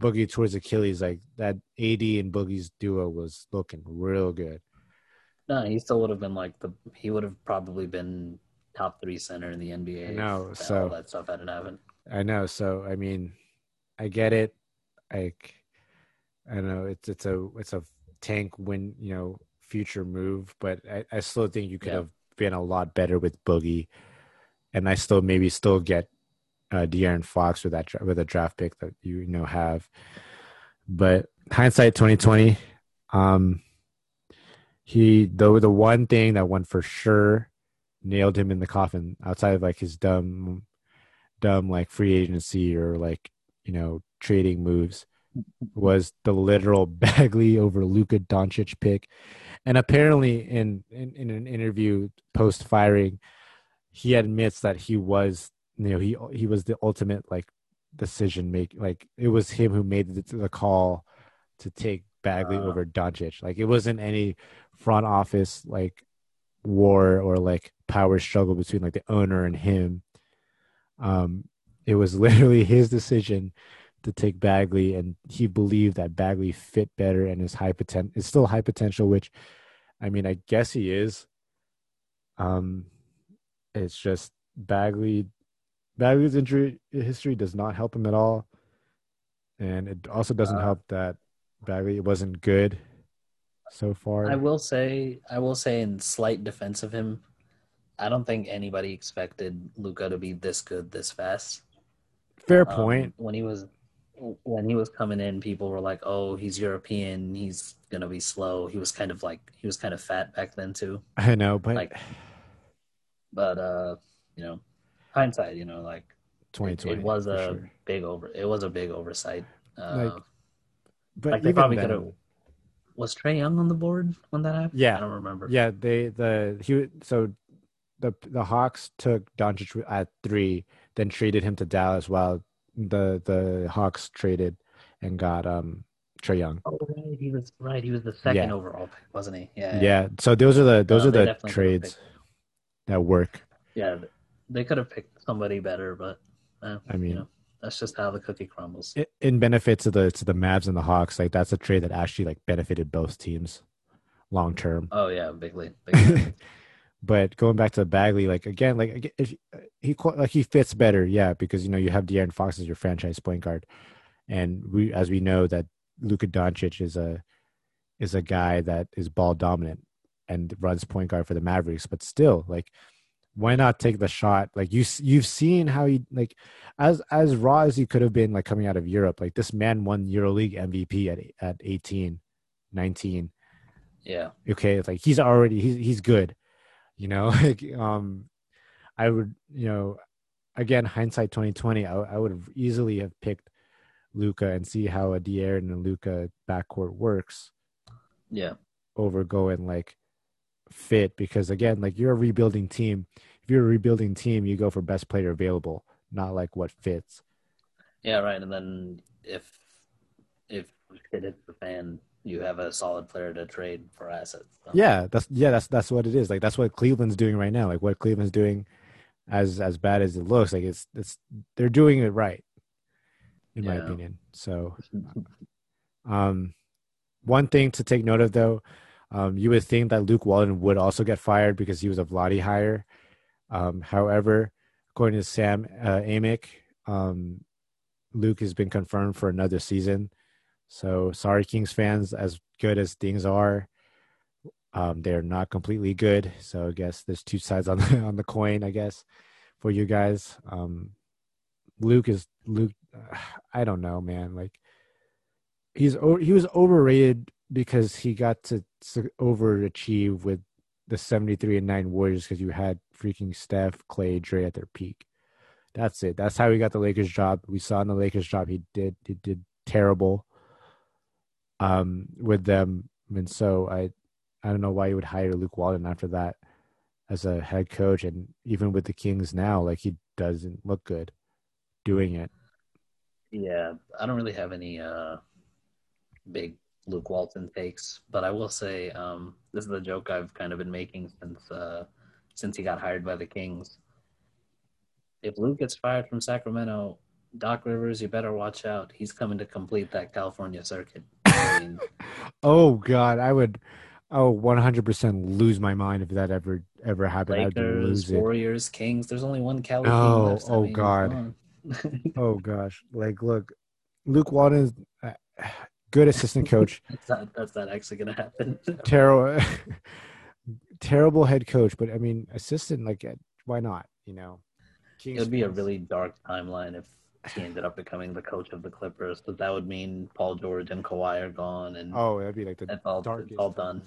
Boogie towards Achilles, like that AD and Boogie's duo was looking real good. No, he still would have been like the. He would have probably been top three center in the NBA. No. So all that stuff hadn't happened. I know. So I mean, I get it. Like, I don't know. It's it's a it's a tank win. You know, future move, but I, I still think you could yeah. have been a lot better with Boogie, and I still maybe still get uh, De'Aaron Fox with that with a draft pick that you, know have. But hindsight twenty twenty, um, he though the one thing that went for sure nailed him in the coffin outside of like his dumb dumb like free agency or like you know trading moves was the literal Bagley over Luka Doncic pick. And apparently in, in, in an interview post firing, he admits that he was you know he he was the ultimate like decision make like it was him who made the, the call to take Bagley uh, over Doncic. Like it wasn't any front office like war or like power struggle between like the owner and him. Um, it was literally his decision to take Bagley, and he believed that Bagley fit better and is high potential. Is still high potential, which, I mean, I guess he is. Um, it's just Bagley. Bagley's injury history does not help him at all, and it also doesn't uh, help that Bagley wasn't good so far. I will say, I will say, in slight defense of him, I don't think anybody expected Luka to be this good this fast. Fair um, point. When he was when he was coming in, people were like, "Oh, he's European. He's gonna be slow." He was kind of like he was kind of fat back then too. I know, but like, but uh, you know, hindsight, you know, like twenty twenty, it, it, was a sure. big over. It was a big oversight. Uh, like, but like they probably could have was Trae Young on the board when that happened? Yeah, I don't remember. Yeah, they the he so the the Hawks took Doncic at three, then traded him to Dallas while the the Hawks traded and got um Trae Young. Oh, right. he was right. He was the second yeah. overall pick, wasn't he? Yeah. Yeah. So those are the those no, are the trades that work. Yeah, they could have picked somebody better, but uh, I mean, you know, that's just how the cookie crumbles. In benefit to the to the Mavs and the Hawks, like that's a trade that actually like benefited both teams long term. Oh yeah, bigly. bigly. but going back to Bagley, like again, like if he like he fits better, yeah, because you know you have De'Aaron Fox as your franchise point guard, and we as we know that Luka Doncic is a is a guy that is ball dominant and runs point guard for the Mavericks, but still, like, why not take the shot? Like you you've seen how he like as as raw as he could have been like coming out of Europe. Like this man won EuroLeague MVP at at 18, 19. Yeah. Okay, it's like he's already he's he's good. You know, like um I would, you know, again hindsight 2020, I, I would have easily have picked Luka and see how a De'Aaron and Luka backcourt works. Yeah. Over going like fit because again, like you're a rebuilding team. If you're a rebuilding team, you go for best player available, not like what fits. Yeah, right. And then if if it hits the fan, you have a solid player to trade for assets. So. Yeah, that's yeah, that's that's what it is. Like that's what Cleveland's doing right now. Like what Cleveland's doing, as as bad as it looks, like it's it's they're doing it right in yeah. my opinion. So, um, one thing to take note of though, um, you would think that Luke Walton would also get fired because he was a Vlade hire. Um, however, according to Sam uh, Amick, um, Luke has been confirmed for another season. So sorry, Kings fans. As good as things are, um, they're not completely good. So I guess there's two sides on the on the coin. I guess for you guys. Um, Luke is Luke. I don't know, man. Like he's he was overrated because he got to overachieve with the 73 and 9 Warriors because you had freaking Steph, Clay, Dre at their peak. That's it. That's how he got the Lakers job. We saw in the Lakers job he did he did terrible um with them. And so I I don't know why you would hire Luke Walton after that as a head coach and even with the Kings now, like he doesn't look good doing it. Yeah, I don't really have any uh, big Luke Walton takes, but I will say um, this is the joke I've kind of been making since uh, since he got hired by the Kings. If Luke gets fired from Sacramento, Doc Rivers, you better watch out. He's coming to complete that California circuit. I mean, oh God, I would, oh, one hundred percent lose my mind if that ever ever happened. Lakers, Warriors, Kings. There's only one Cali. Oh, oh mean, God. oh gosh, like look, Luke Walton is uh, good assistant coach. that's, not, that's not actually going to happen. terrible, terrible head coach, but I mean, assistant like eh, why not? You know, Kings it would be a really dark timeline if he ended up becoming the coach of the Clippers, because that would mean Paul George and Kawhi are gone, and oh, that'd be like the it's all, darkest. It's all done.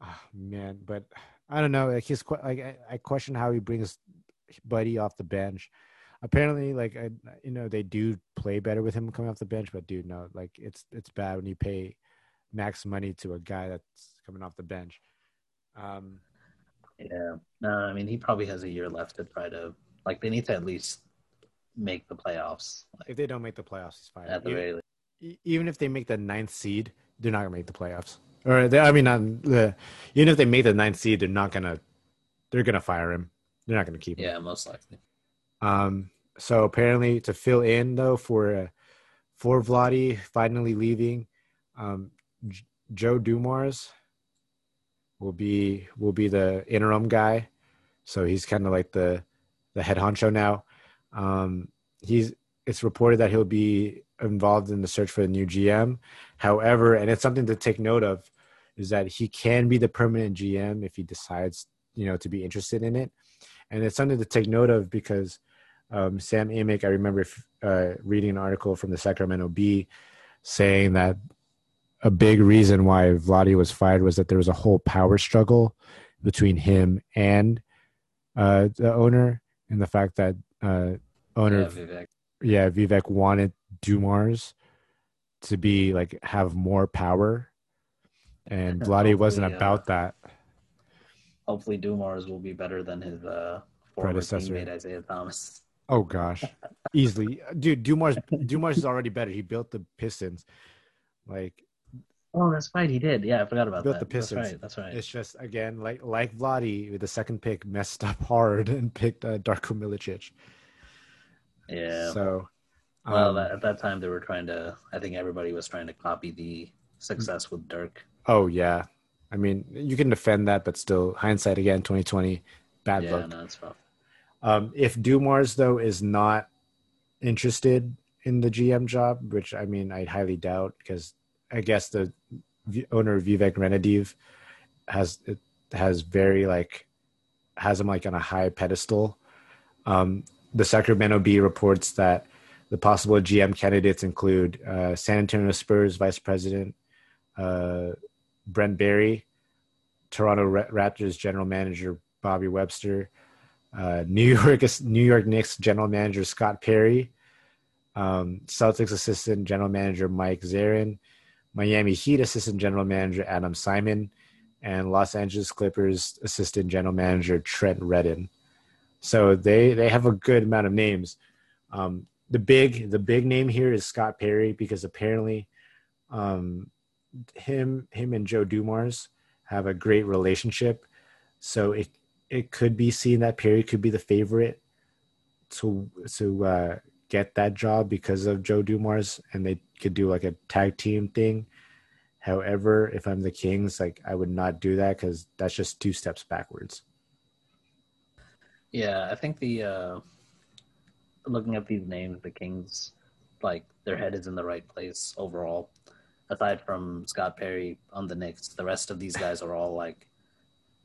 oh, man, but I don't know. Like his, like I, I question how he brings Buddy off the bench apparently like I, you know they do play better with him coming off the bench but dude no like it's it's bad when you pay max money to a guy that's coming off the bench. Um yeah no i mean he probably has a year left to try to like they need to at least make the playoffs like, if they don't make the playoffs he's fine. at the even, very even if they make the ninth seed they're not gonna make the playoffs. Or they, i mean not the even if they make the ninth seed they're not gonna they're gonna fire him. They're not gonna keep him. Yeah most likely um, so apparently, to fill in though for uh, for Vlade finally leaving, um, J- Joe Dumars will be will be the interim guy. So he's kind of like the the head honcho now. Um, he's it's reported that he'll be involved in the search for a new GM. However, and it's something to take note of, is that he can be the permanent GM if he decides, you know, to be interested in it. And it's something to take note of because um, Sam Amick, I remember uh, reading an article from the Sacramento Bee saying that a big reason why Vlade was fired was that there was a whole power struggle between him and uh, the owner, and the fact that uh, owner, yeah Vivek. yeah, Vivek wanted Dumars to be like have more power, and Vlade wasn't about uh, that. Hopefully, Dumars will be better than his uh, former predecessor, teammate Isiah Thomas. Oh gosh, easily, dude. Dumars Dumars is already better. He built the Pistons. Like Oh, that's right. He did. Yeah, I forgot about Built that. the Pistons. That's right. That's right. It's just again like like Vlade with the second pick messed up hard and picked uh, Darko Milicic. Yeah. So, well, um, that, at that time they were trying to. I think everybody was trying to copy the success with Dirk. oh yeah, I mean you can defend that, but still hindsight again, twenty twenty, bad yeah, luck. no, it's rough. Um, if Dumars though is not interested in the GM job, which I mean I highly doubt, because I guess the owner of Vivek Ranadivé has has very like has him like on a high pedestal. Um, the Sacramento Bee reports that the possible GM candidates include uh, San Antonio Spurs vice president uh, Brent Barry, Toronto Ra- Raptors general manager Bobby Webster, uh, New York New York Knicks general manager Scott Perry, um, Celtics assistant general manager Mike Zarren, Miami Heat assistant general manager Adam Simon, and Los Angeles Clippers assistant general manager Trent Redden. So they they have a good amount of names. Um, the big the big name here is Scott Perry because apparently um, him him and Joe Dumars have a great relationship. So it it could be seen that Perry could be the favorite to to uh, get that job because of Joe Dumars, and they could do like a tag team thing. However, if I'm the Kings, like I would not do that because that's just two steps backwards. Yeah, I think the uh, looking at these names, the Kings, like their head is in the right place overall. Aside from Scott Perry on the Knicks, the rest of these guys are all like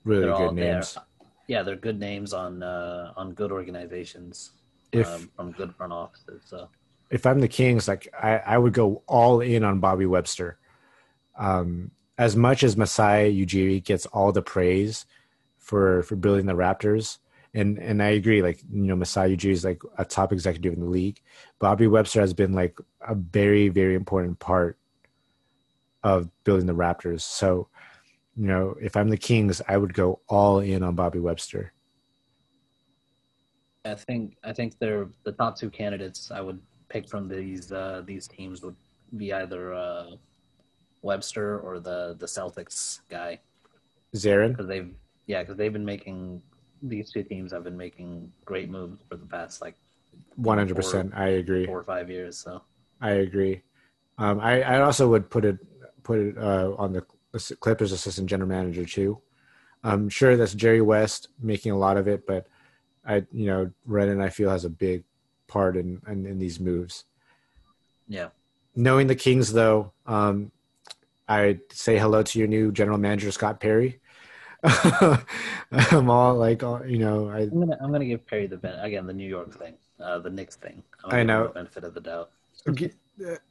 Really good names. there. Yeah, they're good names on uh, on good organizations, If um, from good front offices. So if I'm the Kings, like I, I would go all in on Bobby Webster. Um, as much as Masai Ujiri gets all the praise for for building the Raptors, and and I agree, like you know, Masai Ujiri is like a top executive in the league. Bobby Webster has been like a very very important part of building the Raptors. So, you know, if I'm the Kings, I would go all in on Bobby Webster. I think I think they're the top two candidates I would pick from these uh, these teams would be either uh, Webster or the the Celtics guy Zarren, because they've yeah because they've been making these two teams have been making great moves for the past like one hundred percent, I agree. four or five years. So I agree. Um, I, I also would put it put it uh, on the Clippers assistant general manager too. I'm sure that's Jerry West making a lot of it, but I you know Redden I feel has a big part in in, in these moves. yeah, Knowing the Kings though, um, I say hello to your new general manager Scott Perry. I'm all like, all, you know, I I'm gonna I'm gonna give Perry the ben- again the New York thing, uh, the Knicks thing. I'm I know. the benefit of the doubt.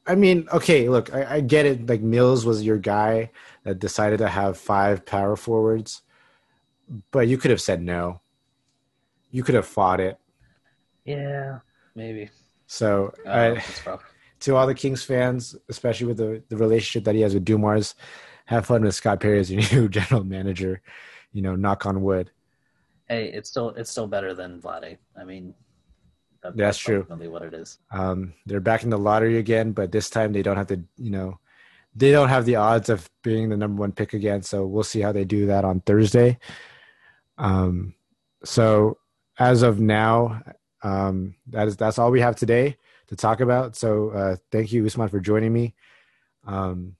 I mean, okay, look, I, I get it. Like Mills was your guy that decided to have five power forwards, but you could have said no. You could have fought it. Yeah, maybe. So, Uh, I, to all the Kings fans, especially with the, the relationship that he has with Dumars, have fun with Scott Perry as your new general manager. You know, knock on wood. Hey, it's still it's still better than Vlade. I mean, that- That's true. What it is. Um, they're back in the lottery again, but this time they don't have to, you know, they don't have the odds of being the number one pick again. So we'll see how they do that on Thursday. Um, so as of now, um, that is that's all we have today to talk about. So uh, thank you, Usman, for joining me. Um,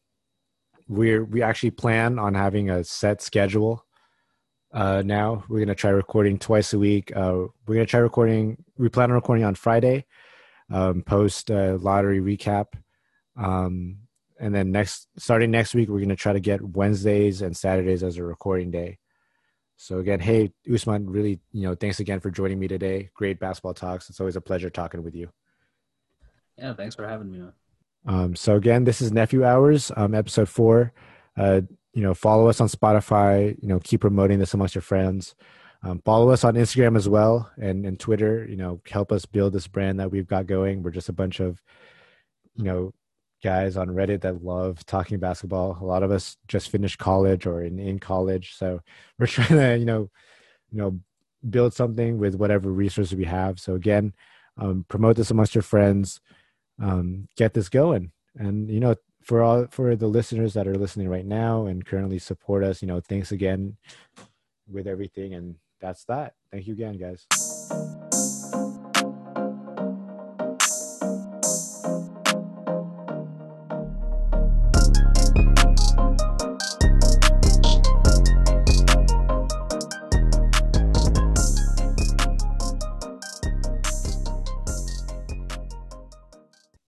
we're we actually plan on having a set schedule. Uh, now we're gonna try recording twice a week. Uh, we're gonna try recording. We plan on recording on Friday um, post uh, lottery recap. Um, and then next, starting next week, we're going to try to get Wednesdays and Saturdays as a recording day. So again, hey Usman, really, you know, thanks again for joining me today. Great basketball talks. It's always a pleasure talking with you. Yeah, thanks for having me. man. Um, so again, this is Nephew Hours, um, episode four. Uh, you know, follow us on Spotify. You know, keep promoting this amongst your friends. Um, follow us on Instagram as well and, and Twitter. You know, help us build this brand that we've got going. We're just a bunch of, you know, guys on Reddit that love talking basketball. A lot of us just finished college or in, in college, so we're trying to, you know, you know, build something with whatever resources we have. So again, um, promote this amongst your friends. Um, get this going, and you know, for all for the listeners that are listening right now and currently support us, you know, thanks again with everything, and that's that. Thank you again, guys.